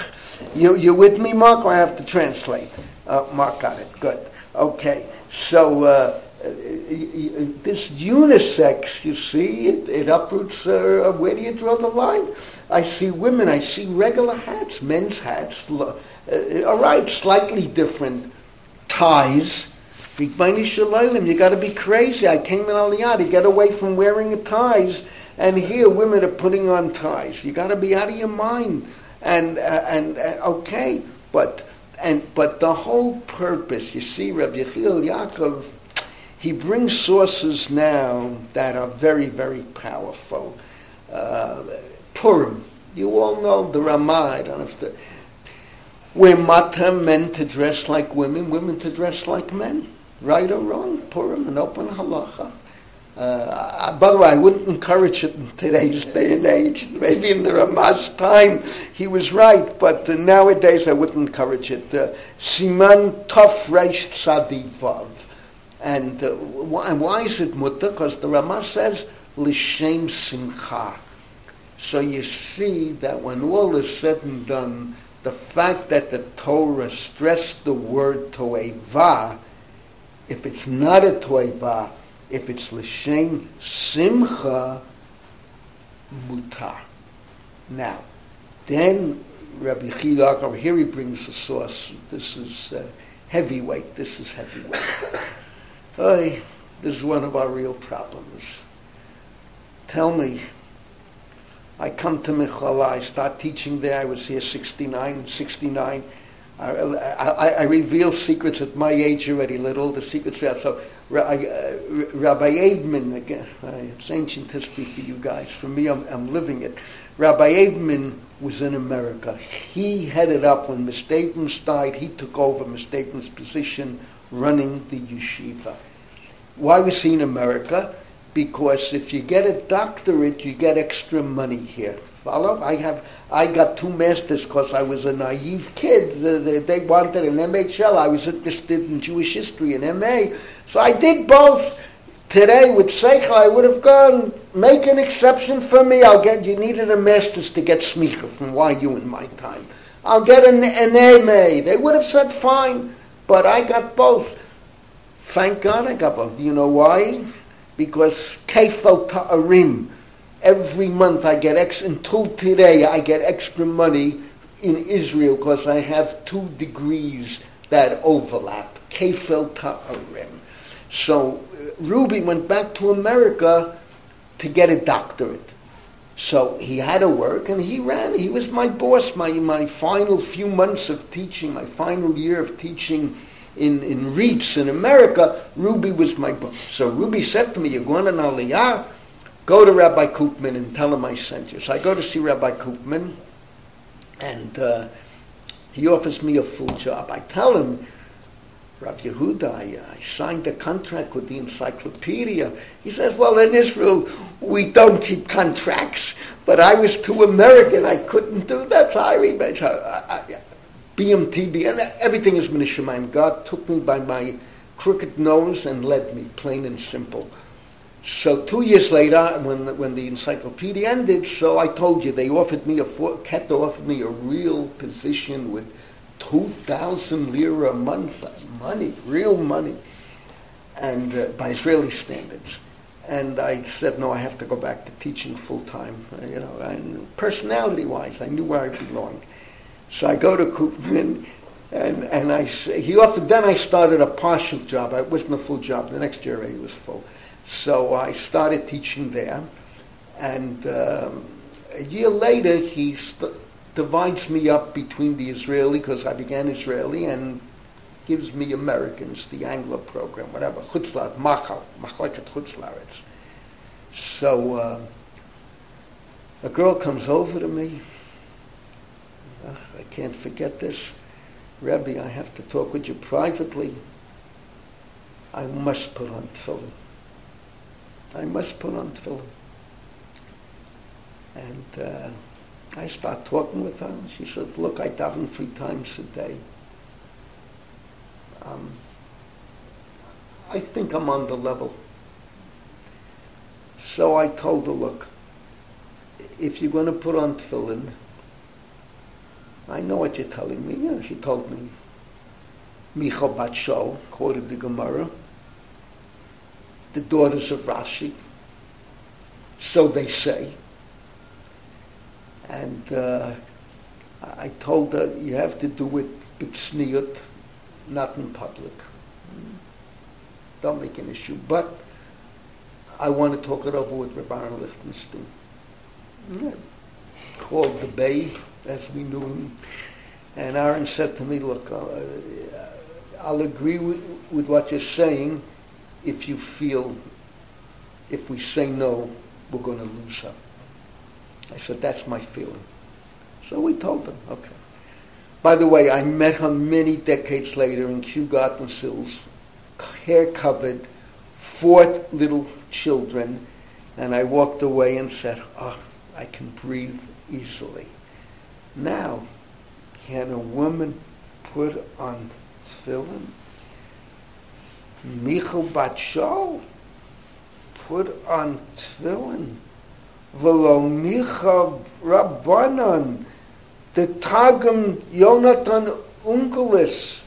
You, you with me, Mark, I have to translate? Uh, Mark got it, good. Okay, so uh, this unisex, you see, it, it uproots, uh, where do you draw the line? I see women, I see regular hats, men's hats, uh, all right, slightly different ties. You got to be crazy. I came in Aliyah to get away from wearing ties, and here women are putting on ties. You got to be out of your mind. And uh, and uh, okay, but and but the whole purpose, you see, Rabbi Yechiel Yaakov he brings sources now that are very, very powerful. Uh, Purim, you all know the Ramah, I don't have to. Where mata men to dress like women, women to dress like men. Right or wrong, Purim, an open halacha. Uh, by the way, I wouldn't encourage it in today's day and age. Maybe in the Ramah's time he was right, but uh, nowadays I wouldn't encourage it. Uh, Siman Tov Reish Tzadivav. And, uh, why, why is it mutter? Because the Ramah says, l'shem simcha. So you see that when all is said and done, the fact that the Torah stressed the word toeva, if it's not a toeva, if it's l'shem simcha, mutar. Now, then Rabbi Chilak over here he brings the source. This is uh, heavyweight. This is heavyweight. Hey, this is one of our real problems. Tell me, I come to Michlala, I start teaching there, I was here 69, 69. I, I, I reveal secrets at my age already, little, the secrets there. So uh, Uh, Rabbi Eidman, again, it's ancient history for you guys. For me, I'm, I'm living it. Rabbi Eidman was in America. He headed up when Mistakens died. He took over Mistakens' position running the yeshiva. Why was he in America? Because if you get a doctorate, you get extra money here. Follow? I have, I got two masters because I was a naive kid. They wanted an MHL. I was interested in Jewish history and MA. So I did both. Today with Seichel, I would have gone, make an exception for me. I'll get, you needed a master's to get smicha from YU in my time. I'll get an, an. They would have said fine, but I got both. Thank God I got both. You know why? Because kefel ta'arim. Every month I get extra, until today I get extra money in Israel because I have two degrees that overlap. Kefel ta'arim. So uh, Ruby went back to America to get a doctorate. So he had to work and he ran. He was my boss, my, my final few months of teaching, my final year of teaching in, in RIETS in America, Ruby was my book. So Ruby said to me, you're going to Aliyah? Go to Rabbi Copperman and tell him I sent you. So I go to see Rabbi Copperman, and uh, he offers me a full job. I tell him, Rabbi Yehuda, I, uh, I, signed a contract with the encyclopedia. He says, well, in Israel, we don't keep contracts. But I was too American. I couldn't do that. So I, so I, I, BMTB, and everything is Minishemaim. God took me by my crooked nose and led me, plain and simple. So two years later, when when the encyclopedia ended, so I told you they offered me a Ket offered me a real position with two thousand lira a month, money, real money, and uh, by Israeli standards. And I said, no, I have to go back to teaching full time. You know, and personality-wise, I knew where I belonged. So I go to Copperman, and, and I he offered, then I started a partial job. It wasn't a full job. The next year it was full. So I started teaching there. And um, a year later, he st- divides me up between the Israeli, because I began Israeli, and gives me Americans, the Anglo program, whatever, Chutzlar, Machal, Machleket Chutzlaretz. So uh, a girl comes over to me, I can't forget this. Rebbe, I have to talk with you privately. I must put on tefillin. I must put on tefillin. And uh, I start talking with her. She says, look, I daven three times a day. Um, I think I'm on the level. So I told her, look, if you're going to put on tefillin, I know what you're telling me. Yeah, she told me. Micha Bat quoted the Gemara. The daughters of Rashi. So they say. And uh, I told her, you have to do it b'tzniut, not in public. Don't make an issue. But I want to talk it over with Rabbi Lichtenstein. Yeah. Called the Babe, as we knew him. And Aaron said to me, look, uh, I'll agree with, with what you're saying if you feel, if we say no, we're going to lose her. I said, that's my feeling. So we told them, okay. By the way, I met her many decades later in Kew Gardens Hills, hair covered, four little children, and I walked away and said, oh, I can breathe easily. Now, can a woman put on tefillin? Michal bat Shaul put on tefillin. Velo Micha Rabbanon, the Targum Yonatan Unkelis,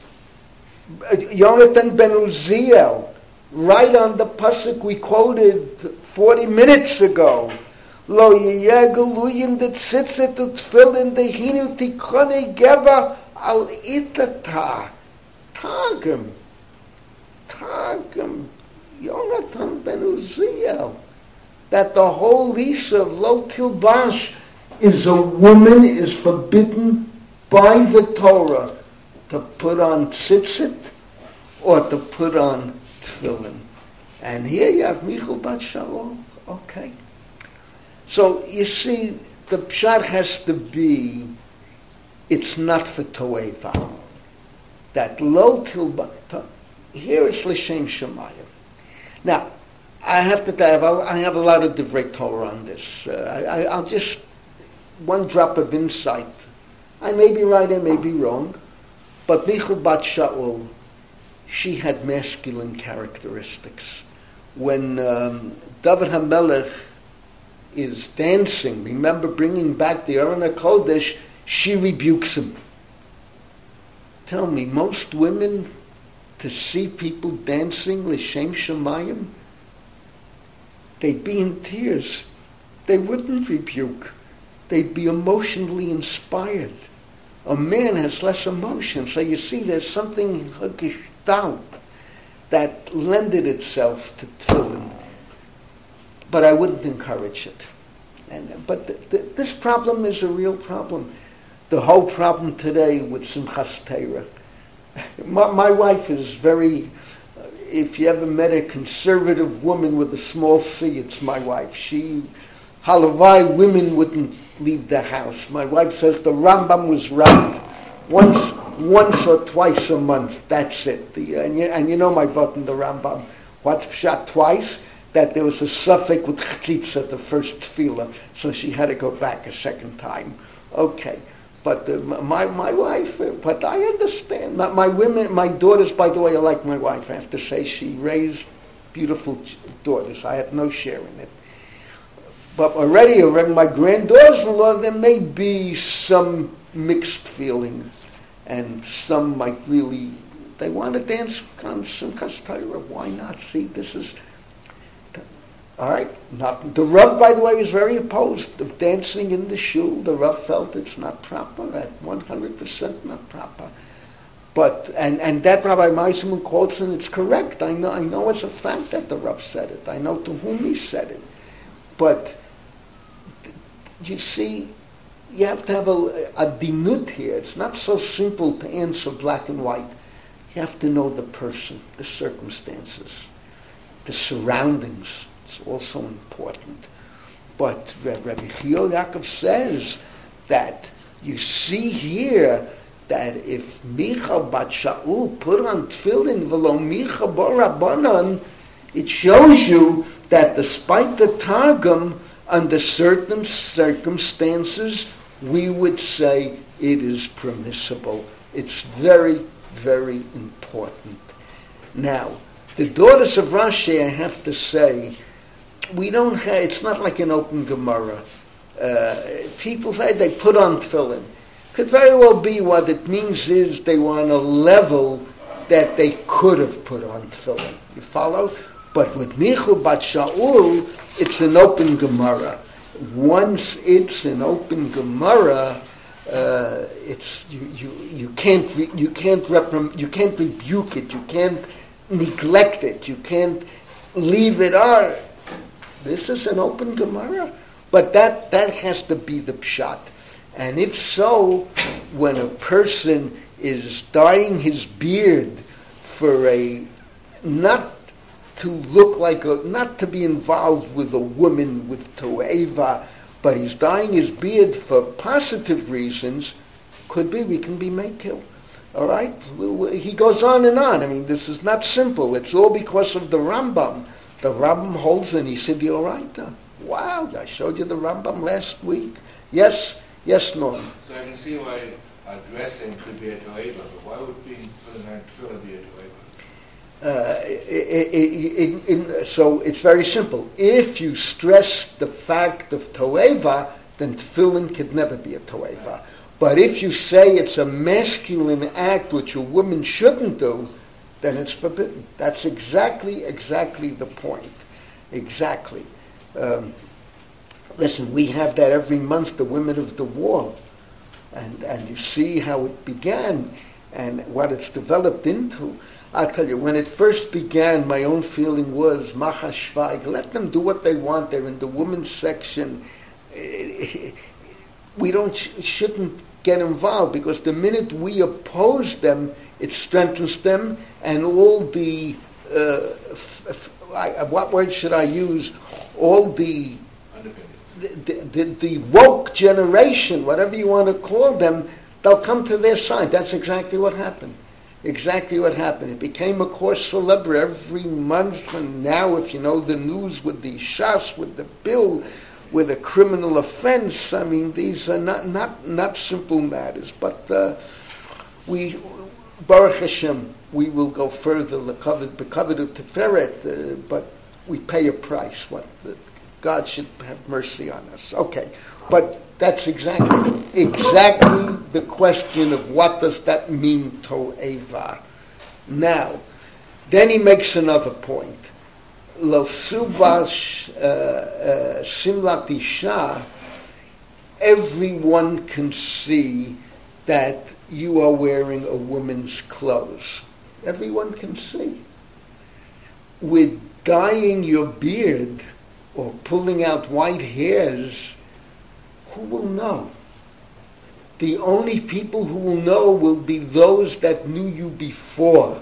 Yonatan Ben Uziel, right on the pasuk we quoted 40 minutes ago. Lo yeh geluyim de tzitzit ut tfilin de hinu tikkone geva al itata. Targum. Targum. Yonatan ben Uziel. That the whole lease of Lo Tilbash is a woman is forbidden by the Torah to put on tzitzit or to put on tefillin. And here you have Michal Bat Shaul. Okay. So you see, the pshat has to be, it's not for Toeva. That low till, here it's L'Shem Shemayim. Now, I have to you, I have a lot of divrei Torah on this. Uh, I, I'll just, one drop of insight. I may be right, I may be wrong, but Michal Bat Shaul, she had masculine characteristics. When um, David HaMelech is dancing, remember bringing back the Aron Kodesh, she rebukes him. Tell me, most women to see people dancing l'shem shemayim, they'd be in tears. They wouldn't rebuke. They'd be emotionally inspired. A man has less emotion, so you see there's something in her that lended itself to tefillin but I wouldn't encourage it. And, but the, the, this problem is a real problem. The whole problem today with Simchas Torah. My, my wife is very, uh, if you ever met a conservative woman with a small c, it's my wife. She, halavai, women wouldn't leave the house. My wife says the Rambam was right. Once, once or twice a month, that's it. The, and, you, and you know my button, the Rambam. What's shot twice? that there was a suffix with chalitza, the first tefillah, so she had to go back a second time. Okay. But uh, my, my wife, uh, but I understand. My, my, women, my daughters, by the way, are like my wife. I have to say, she raised beautiful daughters. I had no share in it. But already, already my granddaughters-in-law, there may be some mixed feelings, and some might really, they want to dance Simchas Torah. Why not? See, this is all right, not the Rav, by the way, is very opposed of dancing in the shul. The Rav felt it's not proper, at 100% not proper. But and and that Rabbi Meiselman quotes and it's correct. I know I know it's a fact that the Rav said it. I know to whom he said it. But you see, you have to have a, a dinut here. It's not so simple to answer black and white. You have to know the person, the circumstances, the surroundings it's also important. But Rabbi Yechiel Yaakov says that you see here that if Michal bat Shaul put on tefillin v'lo Micha Rabbanan, it shows you that despite the Targum, under certain circumstances, we would say it is permissible. It's very, very important. Now, the daughters of Rashi, I have to say, we don't have, it's not like an open Gemara. Uh, people say they put on tefillin. Could very well be what it means is they were on a level that they could have put on tefillin. You follow? But with Michal Bat Shaul, it's an open Gemara. Once it's an open Gemara, uh, it's you, you, you can't re, you can't reprim, you can't rebuke it, you can't neglect it, you can't leave it. Or this is an open Gemara, but that that has to be the pshat. And if so, when a person is dyeing his beard for a not to look like a not to be involved with a woman with toeva, but he's dyeing his beard for positive reasons, could be we can be made makil. All right, he goes on and on. I mean, this is not simple. It's all because of the Rambam. The Rambam holds and he said, "You're right." Wow, I showed you the Rambam last week. Yes, yes, Norm. So I can see why dressing could be a toeva, but why would being putting on tefillah be a toeva? Uh, in, in, so it's very simple. If you stress the fact of toeva, then tefillin could never be a toeva. But if you say it's a masculine act which a woman shouldn't do, then it's forbidden. That's exactly, exactly the point. Exactly. Um, listen, we have that every month, the women of the wall and, and you see how it began and what it's developed into. I'll tell you, when it first began, my own feeling was, Machashvaig, let them do what they want. They're in the women's section. We don't, shouldn't get involved because the minute we oppose them, it strengthens them and all the, uh, f- f- I, what word should I use? All the the, the, the, woke generation, whatever you want to call them, they'll come to their side. That's exactly what happened. Exactly what happened. It became a course celebre every month, and now, if you know the news with the shots, with the bill, with a criminal offense, I mean, these are not not not simple matters. But uh, we, Baruch Hashem, we will go further. The covered uh, but we pay a price. What the, God should have mercy on us. Okay, but that's exactly exactly the question of what does that mean to'eva. Now, then he makes another point. Lo subash uh, uh, simlat isha, everyone can see that you are wearing a woman's clothes. Everyone can see. With dyeing your beard, or pulling out white hairs, who will know? The only people who will know will be those that knew you before.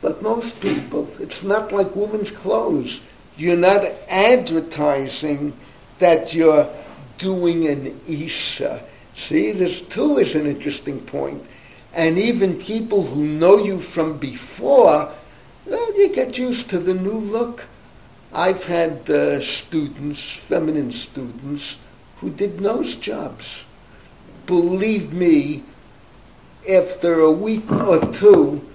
But most people, it's not like women's clothes. You're not advertising that you're doing an Isha. See, this too is an interesting point. And even people who know you from before, well, you get used to the new look. I've had uh, students, feminine students, who did nose jobs. Believe me, after a week or two,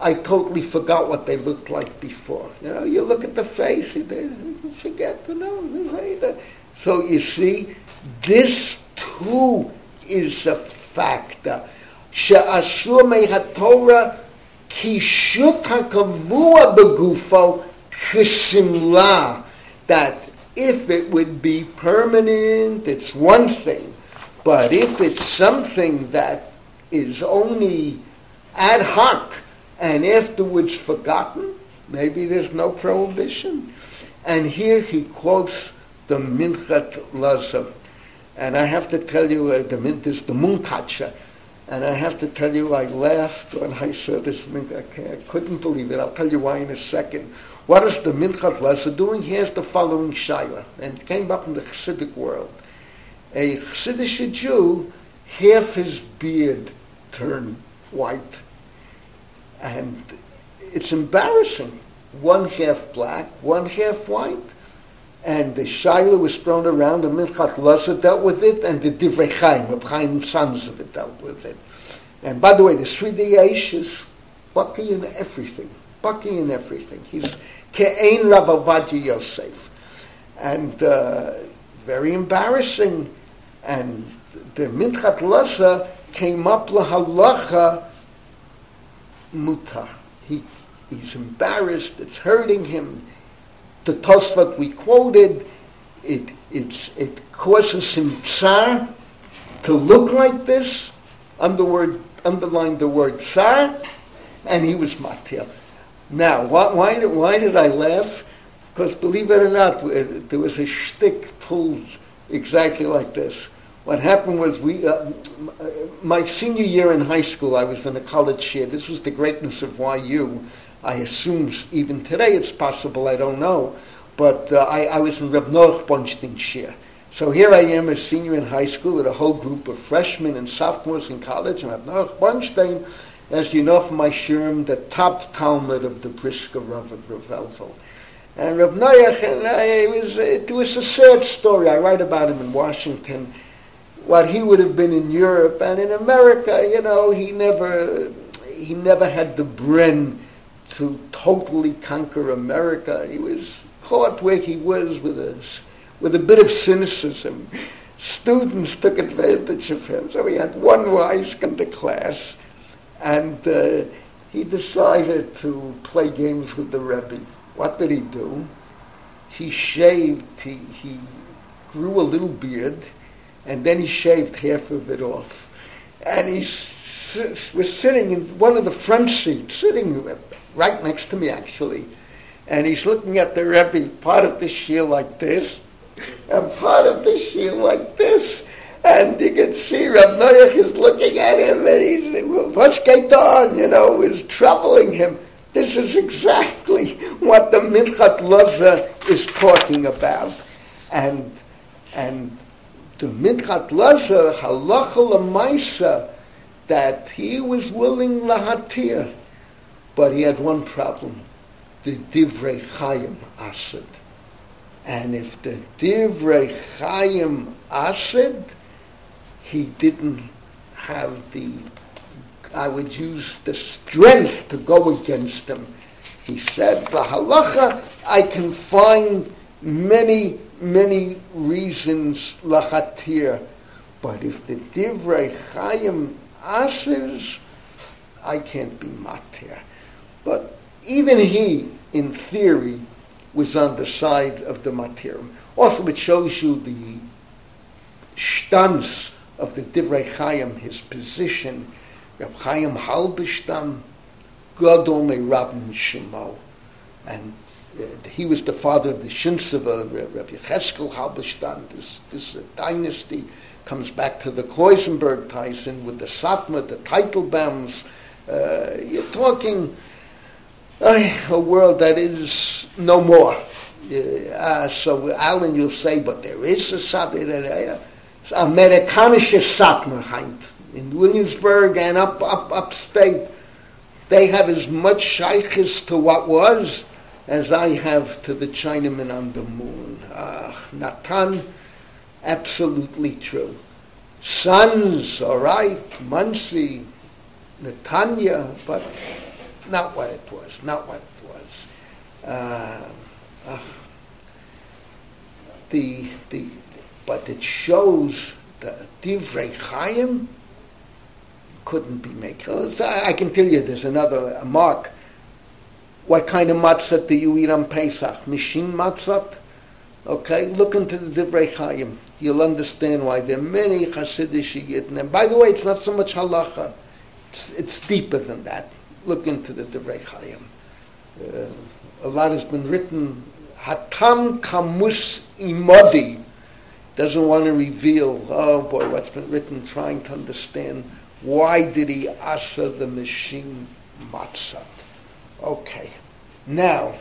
I totally forgot what they looked like before. You know, you look at the face, you forget the nose. So you see, this too is a fact. שאסור מהתורה קישוט הקבוע בגופו כשמלה. That if it would be permanent, it's one thing. But if it's something that is only ad hoc and afterwards forgotten, maybe there's no prohibition. And here he quotes the Minchat Elazar. And I have to tell you, uh, the, is the Munkacha. And I have to tell you, I laughed when I saw this. I, I couldn't believe it. I'll tell you why in a second. What is the Minchat Elazar doing? He has the following shaila, and it came up in the Chassidic world. A Chassidic Jew, half his beard turned white, and it's embarrassing. One half black, one half white. And the Shaila was thrown around, and Minchat Elazar dealt with it, and the Divrei Chaim, Reb Chaim it dealt with it. And by the way, the Seridei Eish is Bucky in everything. Bucky in everything. He's Ke'ein Rabavadi Yosef. And uh, very embarrassing. And the Minchat Elazar came up lahalacha mutar. He, he's embarrassed. It's hurting him the Tosfot we quoted, it, it causes him tsar to look like this, word, underline the word tsar, and he was matir. Now, why, why, why did I laugh? Because believe it or not, there was a shtick pulled exactly like this. What happened was we, uh, my senior year in high school, I was in a college year. This was the greatness of YU. I assume even today it's possible, I don't know. But uh, I, I, was in Reb Noach Borenstein Shir. So here I am, a senior in high school, with a whole group of freshmen and sophomores in college, and Reb Noach Borenstein, as you know from my shirim, the top Talmud of the Brisker Rav of Revelvo. And Reb Noach, and I, it, was, it was a sad story. I write about him in Washington, what he would have been in Europe and in America. You know, he never, he never had the bren to totally conquer America. He was caught where he was with a, with a bit of cynicism. Students took advantage of him. So he had one rise in the class, and uh, he decided to play games with the Rebbe. What did he do? He shaved, he, he grew a little beard, and then he shaved half of it off. And he was sitting in one of the front seats, sitting right next to me actually. And he's looking at the Rebbe, part of the shield like this, and part of the shield like this. And you can see Rab Noach is looking at him and he's, what's going on, you know, is troubling him. This is exactly what the Minchat Elazar is talking about. And, and the Minchat Elazar, halacha l'maisa, that he was willing lahatir, but he had one problem. The Divrei Chaim Asid. And if the Divrei Chaim Asid, he didn't have the, I would use the strength to go against them. He said, halacha, I can find many, many reasons lachatir, but if the Divrei Chaim Asis, I can't be matir. But even he, in theory, was on the side of the Matirim. Also, it shows you the stance of the Divrei Chaim, his position. Reb Chaim Halberstam, Gadol Rabin Shemo. And uh, he was the father of the Shinsava, Reb Yecheskel Halberstam. This, this uh, dynasty comes back to the Kloisenberg Tyson with the Satmar, the Teitelbaums. Uh, you're talking a world that is no more. Uh, so Alan, you'll say, but there is a Sabbath, uh, Amerikanische Satmerheit. In Williamsburg and up, up upstate, they have as much shaykhis to what was as I have to the Chinaman on the moon. Uh, Natan, absolutely true. Sons, all right, Monsey, Netanya, but not what it was, not what it was. Uh, uh, the, the, but it shows that Divrei Chaim couldn't be made. I, I can tell you there's another mark. What kind of matzah do you eat on Pesach? Machine matzah? Okay, look into the Divrei Chaim. You'll understand why there are many Hasidic Yidden. And by the way, it's not so much halacha. It's, it's deeper than that look into the Divrei Chaim. Uh, a lot has been written. Hatam kamus imodi doesn't want to reveal. Oh boy, what's been written, trying to understand why did he asa the machine matzah? Okay, now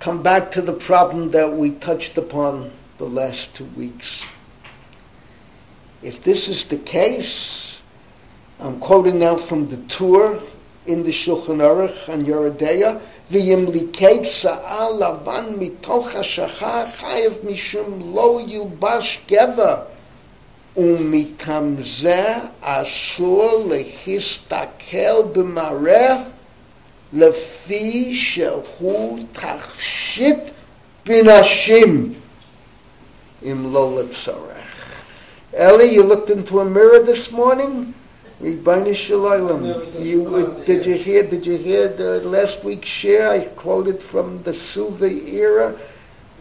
come back to the problem that we touched upon the last two weeks. If this is the case, I'm quoting now from the tour in the Shulchan Aruch and Yoreh De'ah. V'yimlikeit sa'al lavan mitoch ha'shacha chayev mishum lo yubash geva u'mitamzeh asur lehistakel b'mareh lefi shehu tachshit b'nashim im lo letzarech. Ellie, you looked into a mirror this morning? You did you hear? Did you hear the last week's share? I quoted from the Silver era.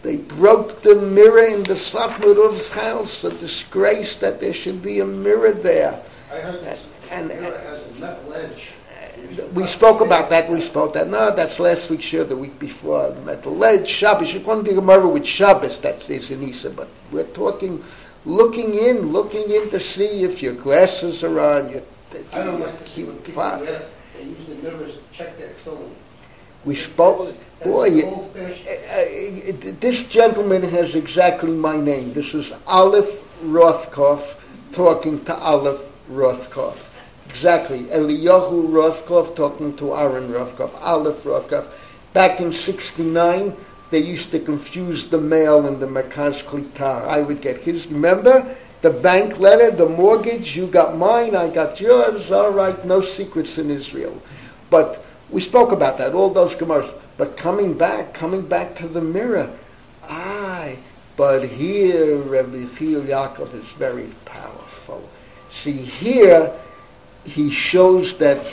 They broke the mirror in the Satmarov's house. A disgrace that there should be a mirror there. I heard and, and, mirror has a metal edge. We spoke about that. We spoke that. No, that's last week's share. The week before, the metal edge Shabbos. You can't be a mirror with Shabbos. That's this in Isa. But we're talking looking in, looking in to see if your glasses are on. You, I don't like to see when people wear, they use the mirrors to check their film. We spoke, boy, you, uh, uh, this gentleman has exactly my name. This is Aleph Rothkopf talking to Aleph Rothkopf. Exactly. Eliyahu Rothkopf talking to Aaron Rothkopf. Aleph Rothkopf. Back in 69, they used to confuse the mail and the Merkaz Klitar. I would get his, remember? The bank letter, the mortgage, you got mine, I got yours, all right, no secrets in Israel. But we spoke about that, all those commercials. But coming back, coming back to the mirror, aye, but here Rabbi Yechiel Yaakov is very powerful. See, here he shows that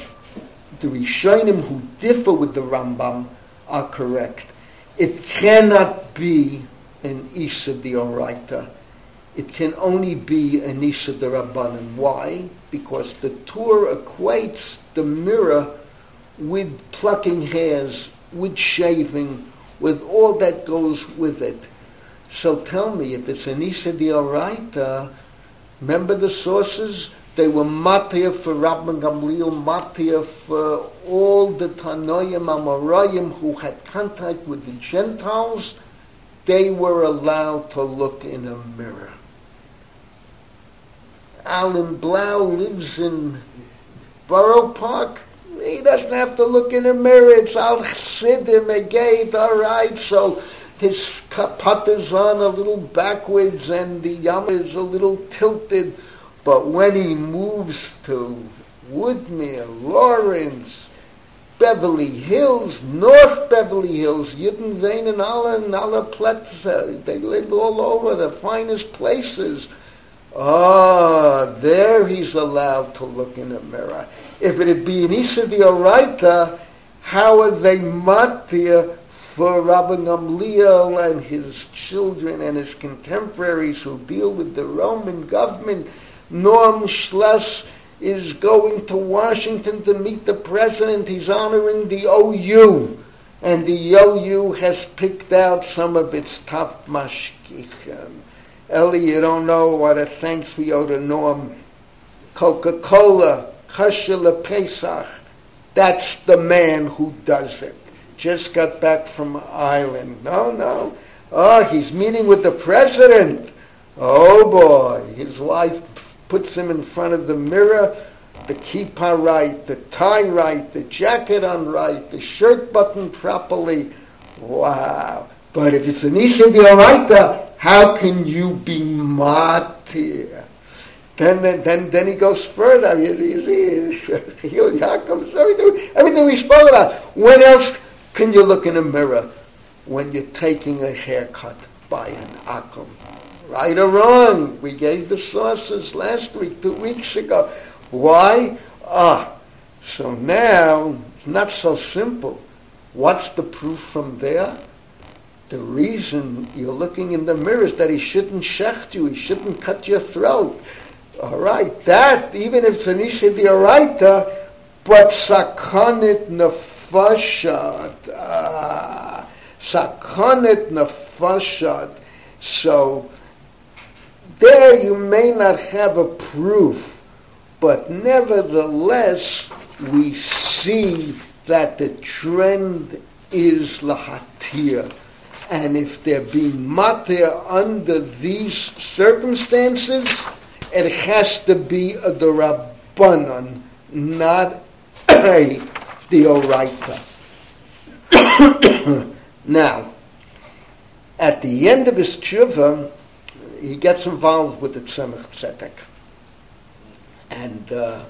the Rishonim who differ with the Rambam are correct. It cannot be an Isa Dioraita. It can only be an Isa Rabbanan. Why? Because the Torah equates the mirror with plucking hairs, with shaving, with all that goes with it. So tell me, if it's an Isa Dioraita, remember the sources? They were matir for Rabban Gamliel, matir for all the Tanoim Amoraim who had contact with the Gentiles. They were allowed to look in a mirror. Alan Blau lives in Borough Park. He doesn't have to look in a mirror. It's Al Chassidim, a gate, all right. So his kaput is on a little backwards and the yam is a little tilted. But when he moves to Woodmere, Lawrence, Beverly Hills, North Beverly Hills, Judenvein and alle, and Plätze, they live all over the finest places. Ah, there he's allowed to look in a mirror. If it had been Isa the how are they matir for Rabbi Gamliel and his children and his contemporaries who deal with the Roman government Noam Schloss is going to Washington to meet the president. He's honoring the OU. And the OU has picked out some of its top mashkichim. Ellie, you don't know what a thanks we owe to Norm. Coca-Cola, Kashila Pesach. That's the man who does it. Just got back from Ireland. No, no. Oh, he's meeting with the president. Oh boy, his wife puts him in front of the mirror, the kippah right, the tie right, the jacket on right, the shirt button properly. Wow. But if it's an Isha Dioraita, how can you be matir? Then, then, then he goes further. everything, everything we spoke about. When else can you look in a mirror when you're taking a haircut by an akum? Right or wrong? We gave the sources last week, two weeks ago. Why? Ah, so now it's not so simple. What's the proof from there? The reason you're looking in the mirror is that he shouldn't shecht you, he shouldn't cut your throat. All right, that, even if it's an isha dioraita, but sakonit nefashad, ah, sakonit nefashad. So there you may not have a proof, but nevertheless we see that the trend is lahatir. And if there be matir under these circumstances, it has to be a derabanan, not a deoraita. now, at the end of his tshuva, he gets involved with the Tzemach Tzedek. And uh,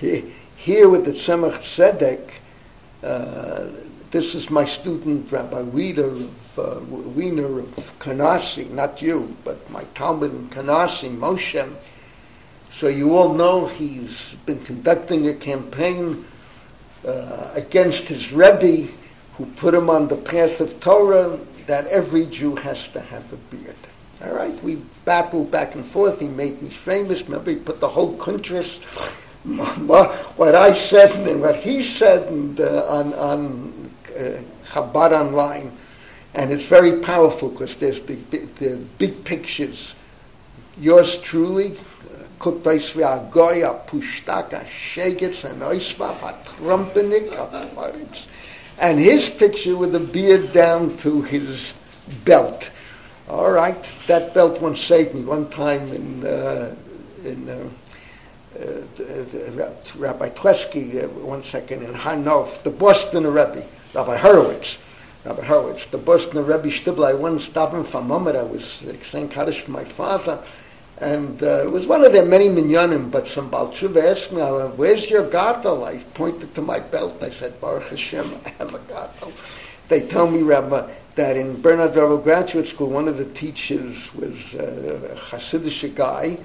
he, here with the Tzemach Tzedek, uh, this is my student, Rabbi Wiener of, uh, Wiener of Kanasi, not you, but my Talmud in Kanasi, Moshe. So you all know he's been conducting a campaign uh, against his Rebbe, who put him on the path of Torah, that every Jew has to have a beard. All right, we battled back and forth. He made me famous. Remember, he put the whole country, what I said and what he said and, uh, on, on uh, Chabad Online. And it's very powerful because there's the, the, the, big pictures. Yours truly, Kutais Goya, Pushtaka, Shegets, and Oisvaf, Trumpenik, and his picture with the beard down to his belt. All right, that belt once saved me one time in uh, in uh, uh, Rabbi Kleski, uh, one second in Har Nof, the Boston Rebbe, Rabbi Horowitz. Rabbi Horowitz, the Boston Rebbe Shtibla, I once stopped him for a moment. I was saying Kaddish for my father, and uh, it was one of their many minyanim, but some Balchuva asked me, where's your gadol? I pointed to my belt. I said, Baruch Hashem, I have a gadol. They tell me, Rabbi, that in Bernard Revel Graduate School, one of the teachers was uh, a Hasidic guy,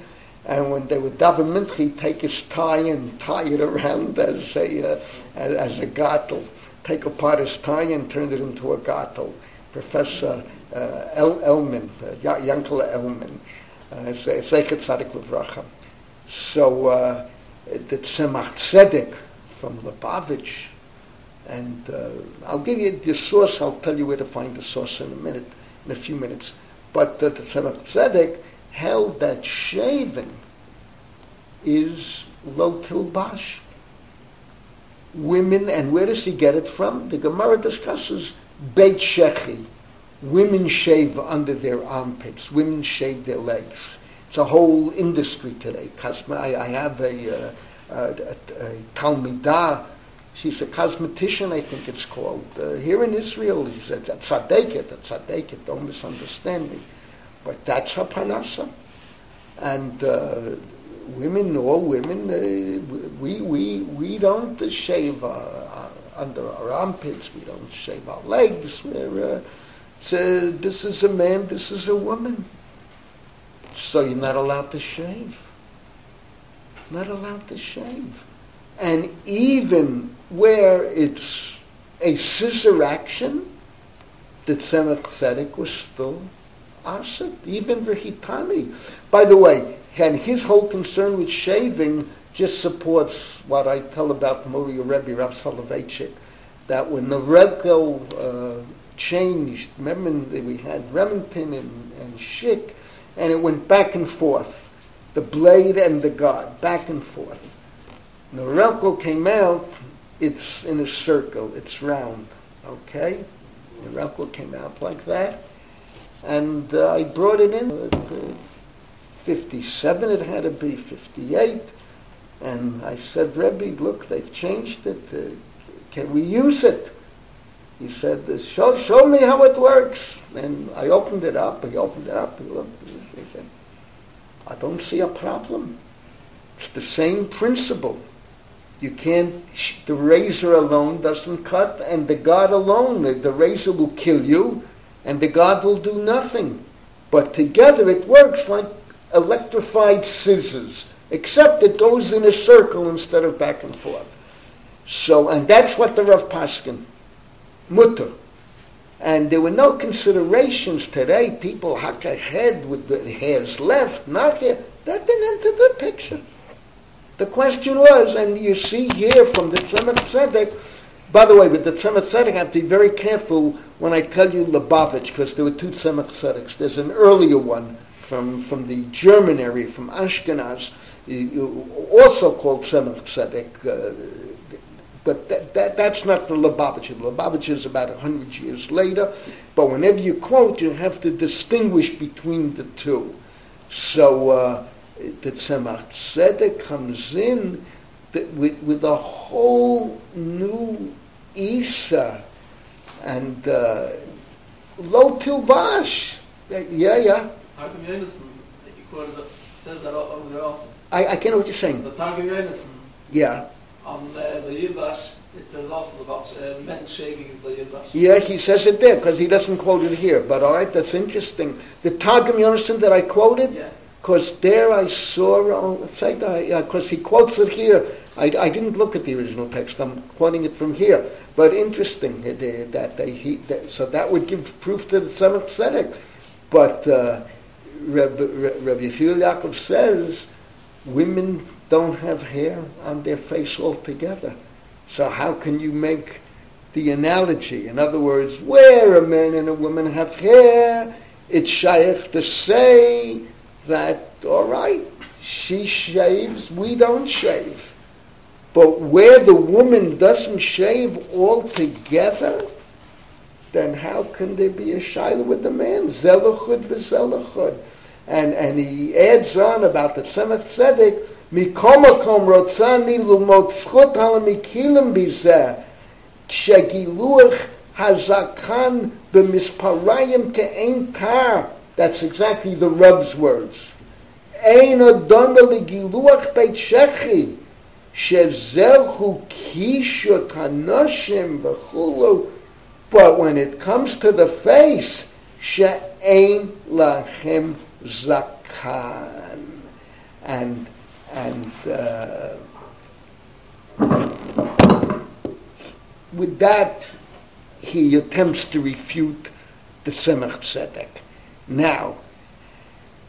and when they would daven mincha, he'd take his tie and tie it around as a uh, as a gadol, take apart his tie and turn it into a gadol. Professor uh, El Elman, uh, Yankele Elman, Zeichet Tzadik Levracha. So uh, the Tzemach Tzedek from Lubavitch and uh, I'll give you the source. I'll tell you where to find the source in a minute, in a few minutes. But uh, the Tzemach Tzedek held that shaving is lo tilbash. Women, and where does he get it from? The Gemara discusses Beit Shechi. Women shave under their armpits. Women shave their legs. It's a whole industry today. I, I have a, uh, a, a, a Talmidah She's a cosmetician, I think it's called. Uh, here in Israel, he said, a tzaddiket, a tzaddiket, don't misunderstand me. But that's her panasa. And uh, women, all women, uh, we, we, we don't shave our, under our armpits, we don't shave our legs. We're, uh, this is a man, this is a woman. So you're not allowed to shave. Not allowed to shave. And even where it's a scissor action, the Tzemach Tzedek was still asid, even Vihitani. By the way, and his whole concern with shaving just supports what I tell about Moria Rebbe Rav Soloveitchik, that when the Rebbe uh, changed, remember we had Remington and, and Schick, and it went back and forth, the blade and the guard, back and forth. The Norelco came out, it's in a circle, it's round, okay? The Norelco came out like that, and uh, I brought it in. Uh, 57 it had to be, 58, and I said, Rebbe, look, they've changed it. Uh, can we use it? He said, show, show me how it works. And I opened it up, he opened it up, he looked, he said, I don't see a problem. It's the same principle. You can't, the razor alone doesn't cut, and the God alone, the razor will kill you, and the God will do nothing. But together it works like electrified scissors, except it goes in a circle instead of back and forth. So, and that's what the Rav Paskin, mutter. And there were no considerations today. People hack ahead with the hairs left, not here. That didn't enter the picture. The question was, and you see here from the Tzemach Tzedek, by the way, with the Tzemach Tzedek, I have to be very careful when I tell you Lubavitch, because there were two Tzemach Tzedeks. There's an earlier one from, from the German area, from Ashkenaz, also called Tzemach Tzedek, uh, but that, that, that's not the Lubavitch. Lubavitch is about 100 years later, but whenever you quote, you have to distinguish between the two. So, uh, the Tzemach Tzedek comes in with, with a whole new Isa and uh, Lo Tilbash. Yeah, yeah. Targum Yonason, you quoted, says that over there also. I, I can't know what you're saying. The Targum Yonason, Yeah. on uh, the Yilbash, it says also about uh, men shaving is the Yilbash. Yeah, he says it there because he doesn't quote it here. But all right, that's interesting. The Targum Yonason that I quoted, Yeah. Because there I saw, because he quotes it here. I, I didn't look at the original text. I'm quoting it from here. But interesting that they, that they he, that, so that would give proof the Tzemach Tzedek. But uh, Rabbi, Rabbi Yechiel Yaakov says women don't have hair on their face altogether. So how can you make the analogy? In other words, where a man and a woman have hair, it's shaykh to say that, all right, she shaves, we don't shave. But where the woman doesn't shave altogether, then how can there be a shiloh with the man? Zelachud v'zelachud. And, and he adds on about the Tzemach Tzedek, Mikomakom rotzani lumot zchut halamikilim bizeh, shegiluach hazakan b'misparayim ke'en tar, that's exactly the Rub's words. Ein adon legiluach beit shechi, shezelchu v'chulu. But when it comes to the face, she'ein lachem zakan. And, and, uh, with that, he attempts to refute the Tzemach Tzedek. Now,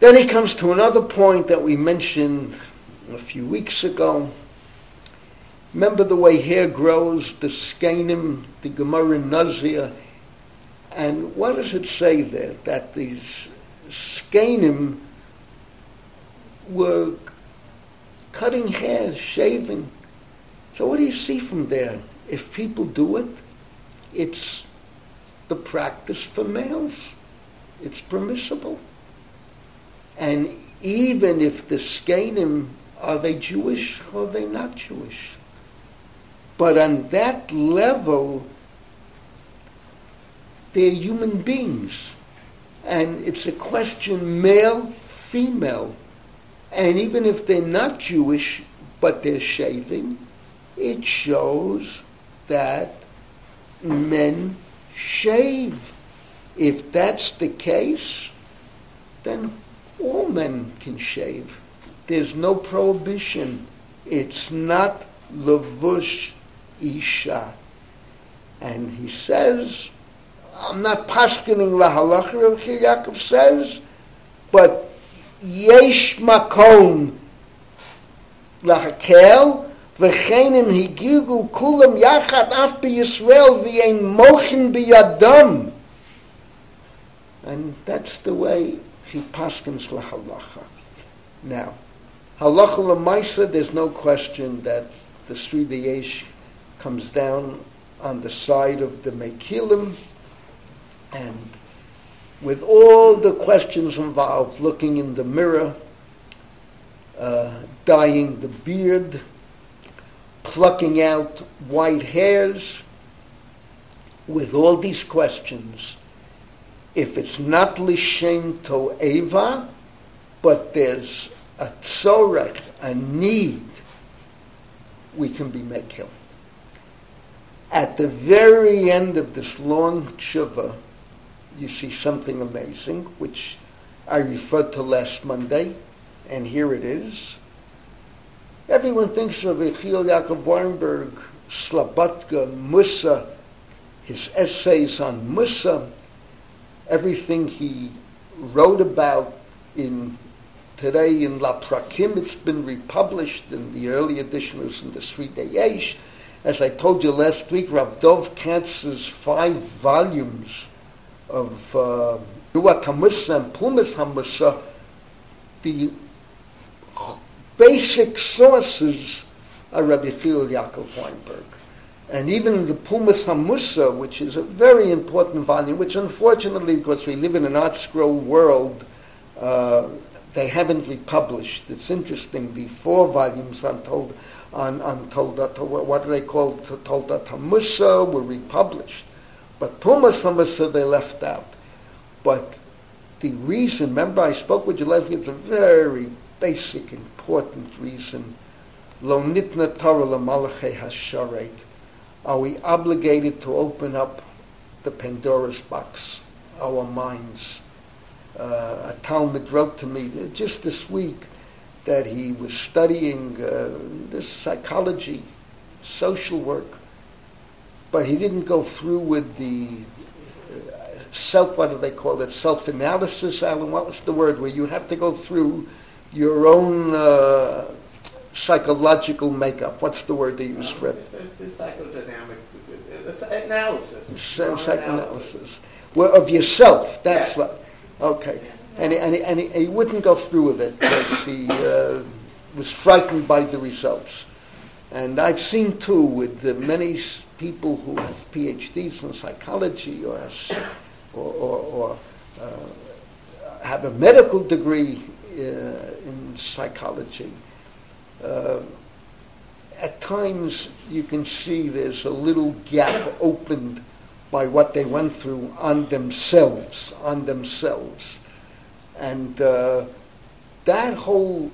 then he comes to another point that we mentioned a few weeks ago. Remember the way hair grows, the skenim, the Gemara Nazir, and what does it say there? That these skenim were cutting hair, shaving. So what do you see from there? If people do it, it's the practice for males. It's permissible. And even if the skenim, are they Jewish or are they not Jewish? But on that level, they're human beings. And it's a question male, female. And even if they're not Jewish, but they're shaving, it shows that men shave. If that's the case, then all men can shave. There's no prohibition. It's not levush isha. And he says, I'm not paskening lahalacha, Rav Yaakov says, but yesh makom lahakel, וכן אם הגיגו כולם יחד אף בישראל ואין מוחין בידם. And that's the way he paskins lahalacha. Now, halacha lemaisa, there's no question that the Seridei Eish comes down on the side of the Mekilim, and with all the questions involved, looking in the mirror, uh, dyeing the beard, plucking out white hairs, with all these questions, if it's not lishem to eva, but there's a tzorech, a need, we can be mekil. At the very end of this long tshuva, you see something amazing, which I referred to last Monday, and here it is. Everyone thinks of Yechiel Yaakov Weinberg, Slobodka, Musar, his essays on Musar, everything he wrote about in today in La Prakim. It's been republished in the early edition in the Seridei Eish. As I told you last week, Rav Dov Katz's five volumes of Duat uh, and Pulmus HaMusar, the basic sources are Rabbi Yechiel Yaakov Weinberg. And even the Pulmus HaMusar, which is a very important volume, which unfortunately, because we live in an ArtScroll world, uh, they haven't republished. It's interesting. The four volumes on told on on what do they call Toldat Musar were republished, But Tumas Hamasa they left out. But the reason, remember I spoke with you last week, it's a very basic, important reason. Lo nitna Torah l'malachei hasharet. Are we obligated to open up the Pandora's box, our minds? Uh, a Talmud wrote to me just this week that he was studying uh, this psychology, social work, but he didn't go through with the uh, self, what do they call it, self-analysis, Alan, what was the word, where you have to go through your own uh, psychological makeup. What's the word they use for it? The, the psychodynamic the analysis. Psychoanalysis. Well, of yourself, that's yes. what. Okay. And, and, and he, he, wouldn't go through with it because he uh, was frightened by the results. And I've seen too with many people who have PhDs in psychology or, or, or, or uh, have a medical degree uh, in psychology. Uh, at times you can see there's a little gap opened by what they went through on themselves, on themselves. And uh, that whole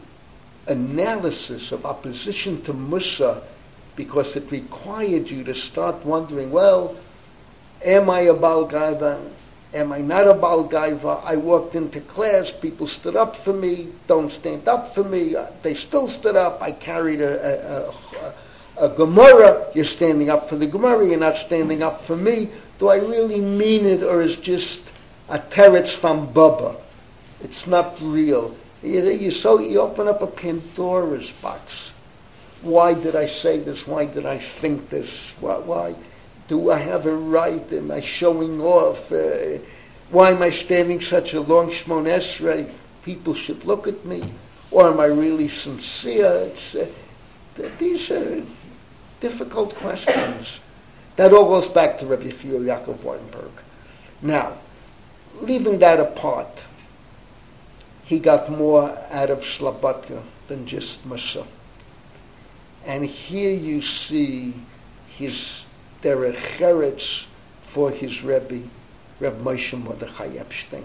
analysis of opposition to Musar, because it required you to start wondering, well, am I a Baal? Am I not a Baal Gaiva? I walked into class, people stood up for me, don't stand up for me. Uh, they still stood up. I carried a, a, a, a Gemara. You're standing up for the Gemara, you're not standing up for me. Do I really mean it, or is just a teretz from Bubba? It's not real. You, you, so you open up a Pandora's box. Why did I say this? Why did I think this? Why? why? Do I have a right? Am I showing off? Uh, why am I standing such a long Shmon Esrei? People should look at me. Or am I really sincere? Uh, these are difficult questions. That all goes back to Rabbi Yechiel Yaakov Weinberg. Now, leaving that apart, he got more out of Slobodka than just Musar. And here you see his derech cheretz for his Rebbe, Reb Moshe Mordechai Epstein.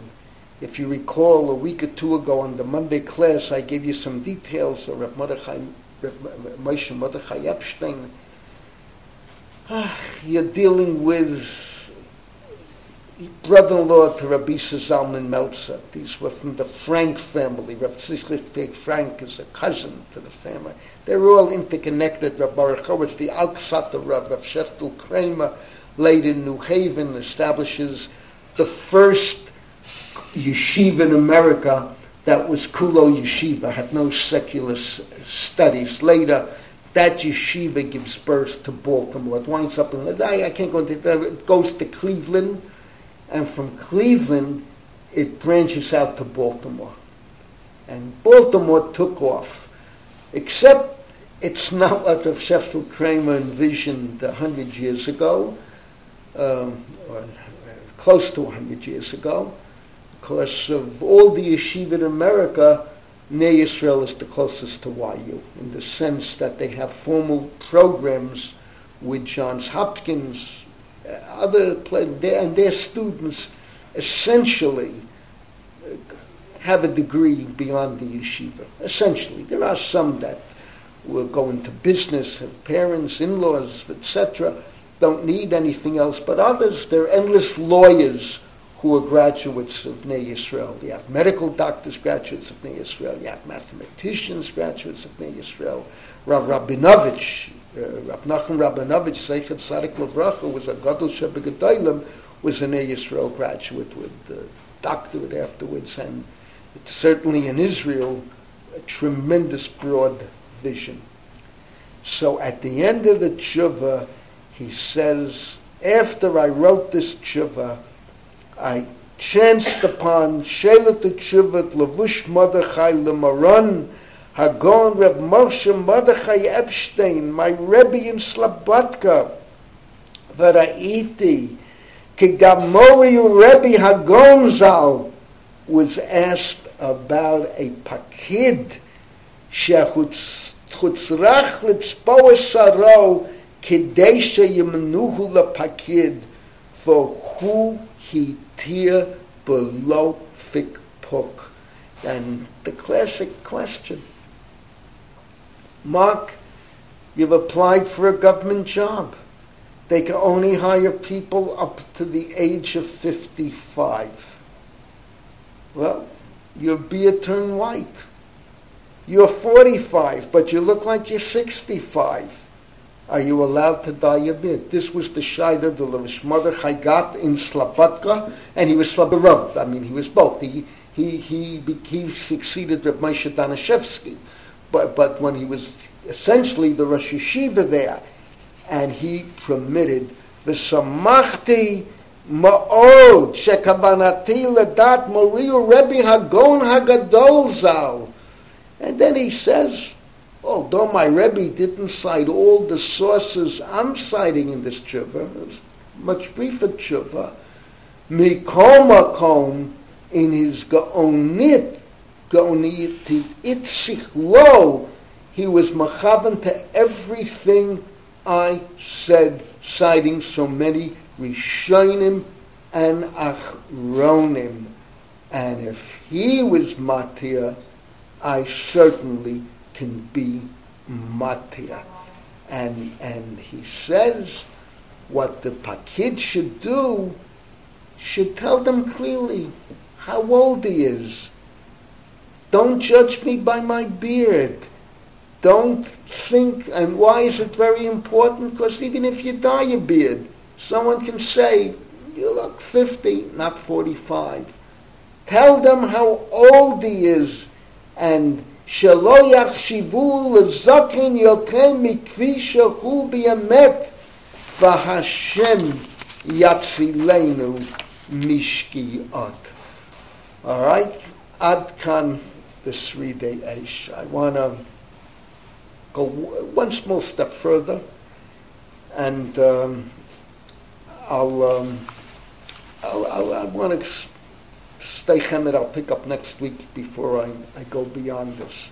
If you recall, a week or two ago on the Monday class, I gave you some details of Reb, Mordechai, Reb Moshe Mordechai Epstein. Ah, you're dealing with brother-in-law to Rabbi Zalman Meltzer. These were from the Frank family. Rabbi Sichlich Frank is a cousin to the family. They're all interconnected. Rabbi Baruch the Alksat of Rabbi Sheftel Kramer, laid in New Haven, establishes the first yeshiva in America that was Kulo Yeshiva, had no secular studies. Later, that yeshiva gives birth to Baltimore. It winds up in, I, I can't go into that. It goes to Cleveland and from Cleveland it branches out to Baltimore. And Baltimore took off, except it's not what the Sheftel Kramer envisioned a hundred years ago, um, or close to a hundred years ago, because of all the yeshiva in America, Ner Israel is the closest to YU, in the sense that they have formal programs with Johns Hopkins, Uh, other and their students essentially uh, have a degree beyond the yeshiva. Essentially, there are some that will go into business, have parents, in-laws, etc. Don't need anything else, but others, they're endless lawyers who are graduates of Ner Yisrael. You have medical doctors, graduates of Ner Yisrael. You have mathematicians, graduates of Ner Yisrael. Rav Rabinovich, Rav Nachum Rabinovich, Zeichet Tzadik Lavracha, was a Gadol Shebegedolim, was an Yisrael graduate with a doctorate afterwards, and certainly in Israel a tremendous broad vision. So at the end of the tshuva, he says, after I wrote this tshuva, I chanced upon Shelet Tshuvat Lavush Mordechai Lemaron Hagon Reb Moshe Mordechai Epstein, my Rebbe in Slobodka, Varaiti, Kigamori Rebbe Hagon Zal, was asked about a pakid shechutzrach litzpoa saro kidei sheyemnuhu lepakid for who he tear below thick pook. And the classic question. Mark, you've applied for a government job. They can only hire people up to the age of 55. Well, your beard turned white. You're 45, but you look like you're 65. Are you allowed to dye your beard? This was the Shaida the Levishmother Chaigat in Slobodka, and he was Slobodka. I mean, he was both. He, he, he, he succeeded with Moshe Danishevsky, but, but when he was essentially the Rosh Yeshiva there, and he permitted the Samachti Ma'od Shekavanati Ledat Moriu Rebbe Hagon Hagadol Zal. And then he says, although my Rebbe didn't cite all the sources I'm citing in this it's much briefer tshuva, Mikol Makom in his Gaonit, Gaonit Itzich Lo, he was machavan to everything I said, citing so many Rishonim and Achronim. And if he was Matir, I certainly can be Matir. And, and he says what the Pakid should do should tell them clearly how old he is. Don't judge me by my beard. Don't think, and why is it very important? Because even if you dye your beard, someone can say, you look 50, not 45. Tell them how old he is, and שלא יחשיבו לזקן יותר מכפי שהוא באמת, והשם יצילנו משקיעות. All right? Ad kan the Seridei Eish. I want to go one small step further, and um, I'll, um, I'll, I'll, I want to stay chemed. I'll pick up next week before I, I go beyond this.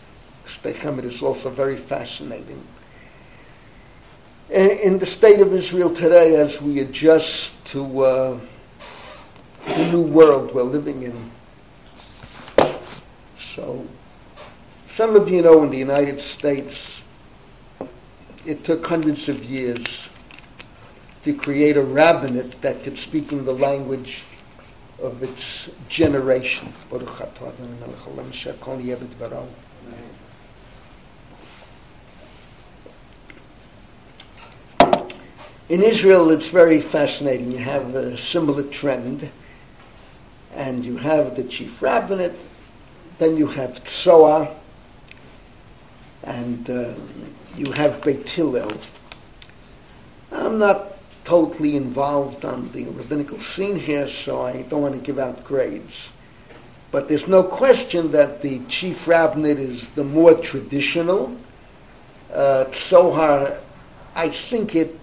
Stay chemed is also very fascinating. In the state of Israel today, as we adjust to uh, the new world we're living in, so some of you know in the United States, it took hundreds of years to create a rabbinate that could speak in the language of its generation. In Israel, it's very fascinating. You have a similar trend, and you have the chief rabbinate, then you have Tzohar, and uh, you have Beit Hillel. I'm not totally involved on the rabbinical scene here, so I don't want to give out grades. But there's no question that the chief rabbinate is the more traditional. Uh, Tzohar, I think it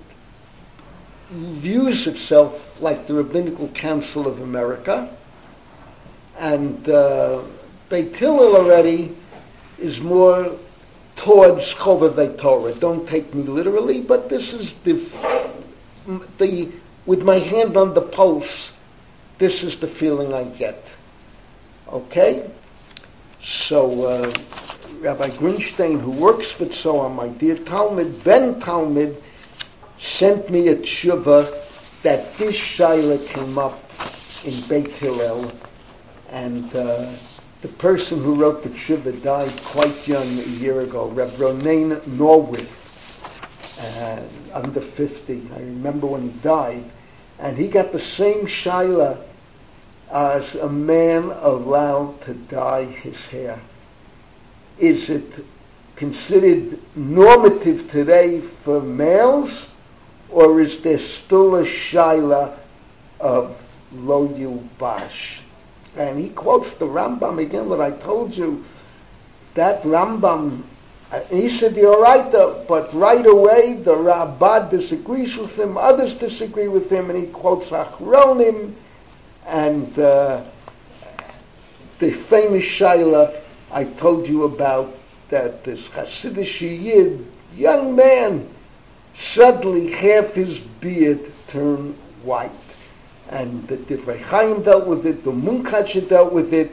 views itself like the Rabbinical Council of America. And uh, Beit Hillel already is more towards Chovevei Torah. Don't take me literally, but this is the, the, with my hand on the pulse, this is the feeling I get. Okay? So, uh, Rabbi Greenstein, who works for Tzohar, my dear Talmud, Ben Talmud, sent me a tshuva that this shaila came up in Beit Hillel, and uh, the person who wrote the Tshuva died quite young a year ago, Reb Ronen Neuwirth, uh, under 50. I remember when he died. And he got the same shaila as a man allowed to dye his hair. Is it considered normative today for males, or is there still a shaila of lo yilbash? And he quotes the Rambam again, what I told you. That Rambam, he said, you're right, but right away the Rabbah disagrees with him, others disagree with him, and he quotes Achronim, and uh, the famous Shaila I told you about, that this Hasidic Yid, young man, suddenly half his beard turned white. And the Divrei Chaim dealt with it, the Munkacha dealt with it.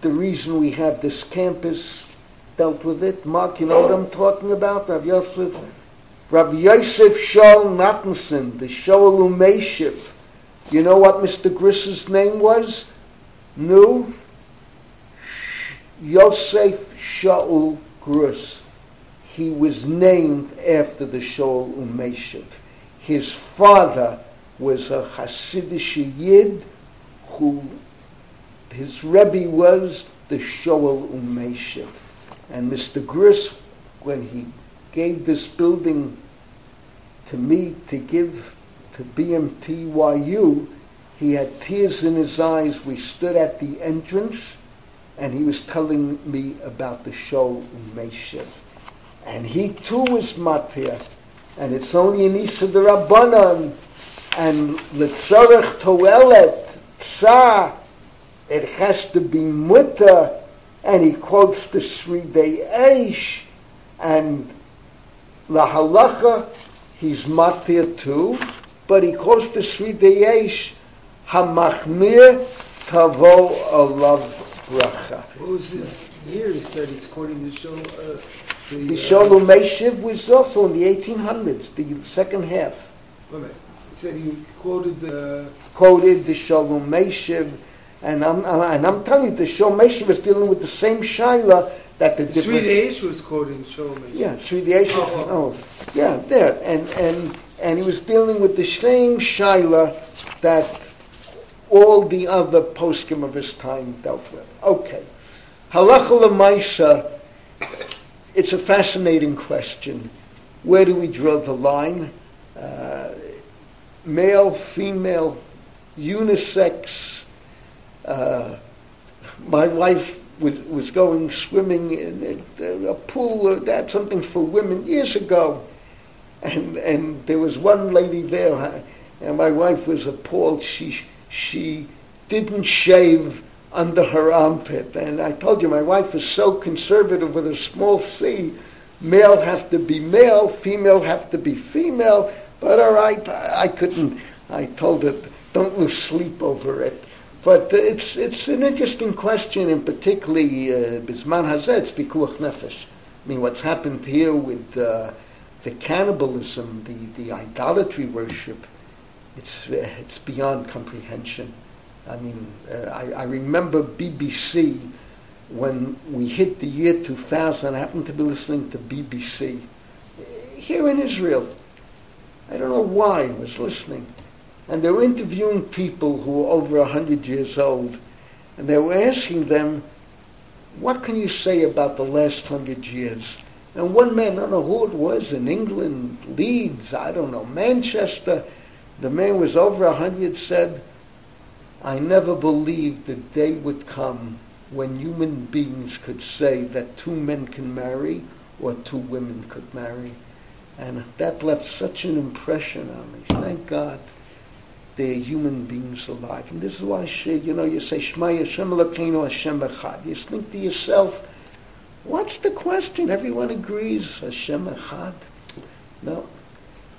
The reason we have this campus dealt with it. Mark, you know what I'm talking about? Rabbi Yosef, Rabbi Yosef Shaul Nathanson, the Shaul Umeshiv. You know what Mr. Griss's name was? No. Yosef Shaul Griss. He was named after the Shaul Umeshiv. His father was a Hasidic Yid who his Rebbe was the Shaul Umeshiv. And Mr. Griss, when he gave this building to me to give to BMTYU, he had tears in his eyes. We stood at the entrance, and he was telling me about the show Meshiv. And he too was matir, and it's only in Isa the Rabbanan, and Letzorech Toelet, Tsa, it has to be mutter, and he quotes the Sridei Eish, and La Halacha, he's matir too, but he quotes the Sridei Eish, Hamachmir Tavo Alav Bracha. What was his said he's quoting the show. Uh, the, the Meshiv was also in the 1800s, the second half. Wait said he quoted the... Quoted the Sholem Meshiv, and I'm, and I'm telling you, the Sholem Meshiv is dealing with the same Shaila that the, different... Sri was quoting Sholem Meshiv. Yeah, Seridei Eish, oh, oh. oh, yeah, there. And, and, and he was dealing with the same Shaila that all the other poskim of his time dealt with. Okay. Halacha l'maisa, it's a fascinating question. Where do we draw the line? Uh, male, female, unisex. Uh, my wife was, was going swimming in uh, a pool, uh, or that something for women years ago, and and there was one lady there, uh, and my wife was appalled. She she didn't shave under her armpit. And I told you, my wife is so conservative with a small c. Male have to be male, female have to be female. But all right, I, couldn't. I told it, don't lose sleep over it. But uh, it's it's an interesting question, and particularly uh, Bisman uh, Hazet, Pikuach Nefesh. I mean, what's happened here with uh, the cannibalism, the, the idolatry worship, it's, uh, it's beyond comprehension. I mean, uh, I, I, remember BBC when we hit the year 2000. I happened to be listening to BBC here in Israel. I don't know why I was listening. And they were interviewing people who were over 100 years old. And they were asking them, what can you say about the last 100 years? And one man, I don't know who it was, in England, Leeds, I don't know, Manchester, the man was over a hundred, said, I never believed the day would come when human beings could say that two men can marry or two women could marry. And that left such an impression on me. Thank God they're human beings alive. And this is why, you know, you say, Shema Yashem Elokeinu Hashem Echad. You think to yourself, what's the question? Everyone agrees, Hashem Echad. No.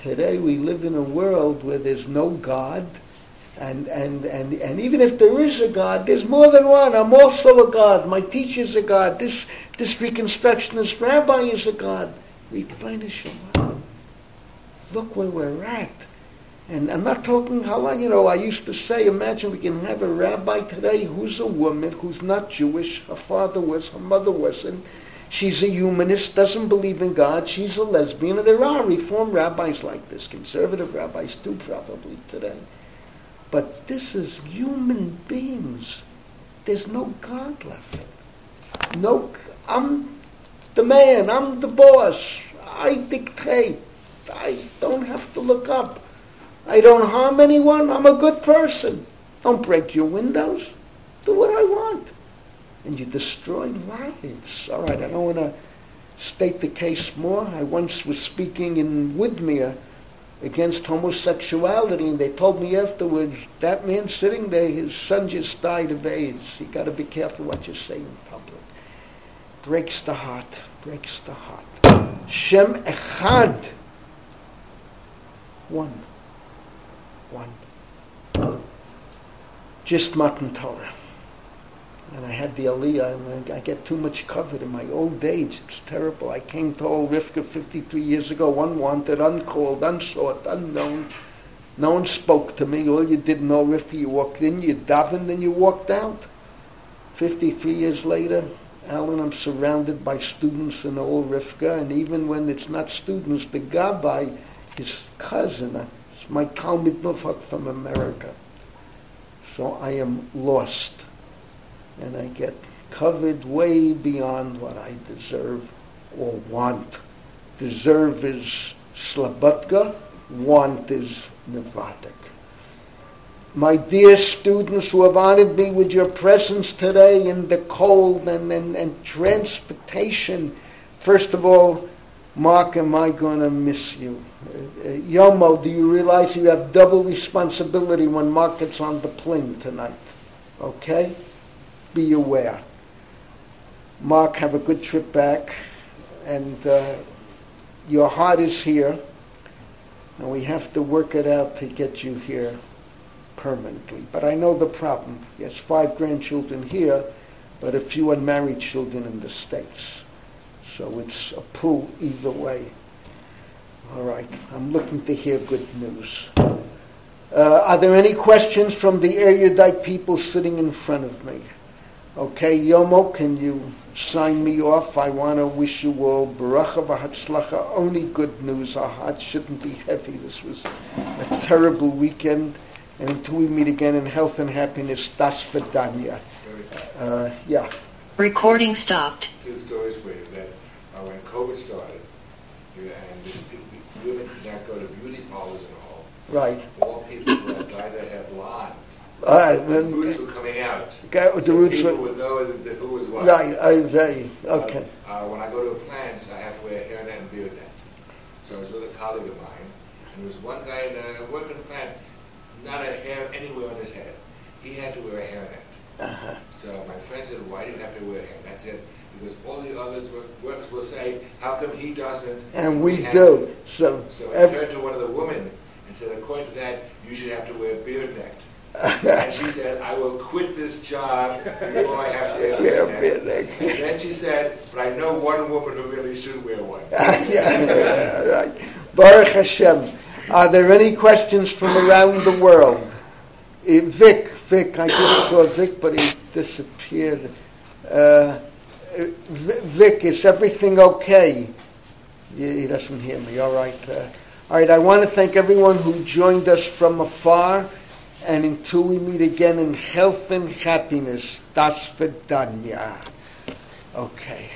Today we live in a world where there's no God, and, and, and, and even if there is a God, there's more than one. I'm also a God. My teacher's a God. This, this reconstructionist rabbi is a God. We find a Shabbat. Look where we're at. And I'm not talking how, you know, I used to say, imagine we can have a rabbi today who's a woman, who's not Jewish, her father was, her mother wasn't, She's a humanist, doesn't believe in God. She's a lesbian. And there are reform rabbis like this, conservative rabbis too, probably today. But this is human beings. There's no God left. No, I'm the man. I'm the boss. I dictate. I don't have to look up. I don't harm anyone. I'm a good person. Don't break your windows. Do what I want and you destroy lives. All right, I don't want to state the case more. I once was speaking in Woodmere against homosexuality, and they told me afterwards, that man sitting there, his son just died of AIDS. You got to be careful what you say in public. Breaks the heart, breaks the heart. Shem Echad. One. One. just Matan Torah. And I had the Aliyah, and I get too much covered in my old age. It's terrible. I came to old Rivka 53 years ago, unwanted, uncalled, unsought, unknown. No one spoke to me. All you did know, Rivka, you walked in, you davened, and you walked out. 53 years later, Alan, I'm surrounded by students in old Rivka, and even when it's not students, the Gabbai, his cousin, my Talmud from America. So I am lost and I get covered way beyond what I deserve or want. Deserve is Slobodka, want is Novardok. My dear students who have honored me with your presence today in the cold and, and, and transportation, first of all, Mark, am I going to miss you? Uh, Yomo, do you realize you have double responsibility when Mark gets on the plane tonight? Okay? be aware. Mark, have a good trip back, and uh, your heart is here, and we have to work it out to get you here permanently. But I know the problem. Yes, five grandchildren here, but a few unmarried children in the States. So it's a pull either way. All right, I'm looking to hear good news. Uh, are there any questions from the erudite people sitting in front of me? Okay, Yomo, can you sign me off? I want to wish you all baracha v'hatzlacha, only good news. Our hearts shouldn't be heavy. This was a terrible weekend. And until we meet again in health and happiness, das vidanya. Uh, yeah. Recording stopped. Two stories for you that uh, when COVID started, you, and the, the, women could not go to beauty parlors and all. Right. All people who had dyed their hair blonde. Uh, the roots were coming out. Okay, the so roots people were, would know the, the, who was what. Right, I, they, okay. Uh, uh, when I go to a plant, I have to wear a hairnet and beard net. So I was with a colleague of mine, and there was one guy in a working plant, not a hair anywhere on his head. He had to wear a hairnet. Uh-huh. So my friend said, why do you have to wear a hairnet? I said, because all the others works will say, how come he doesn't? And we do. So, so I turned to one of the women and said, according to that, you should have to wear a beard neck. and she said, I will quit this job before I have to have And then she said, but I know one woman who really should wear one. yeah, yeah, right. Baruch Hashem. Are there any questions from around the world? Uh, Vic, Vic, I just saw Vic, but he disappeared. Uh, Vic, is everything okay? He doesn't hear me. All right. Uh, all right. I want to thank everyone who joined us from afar and until we meet again in health and happiness, das vidanya. Okay.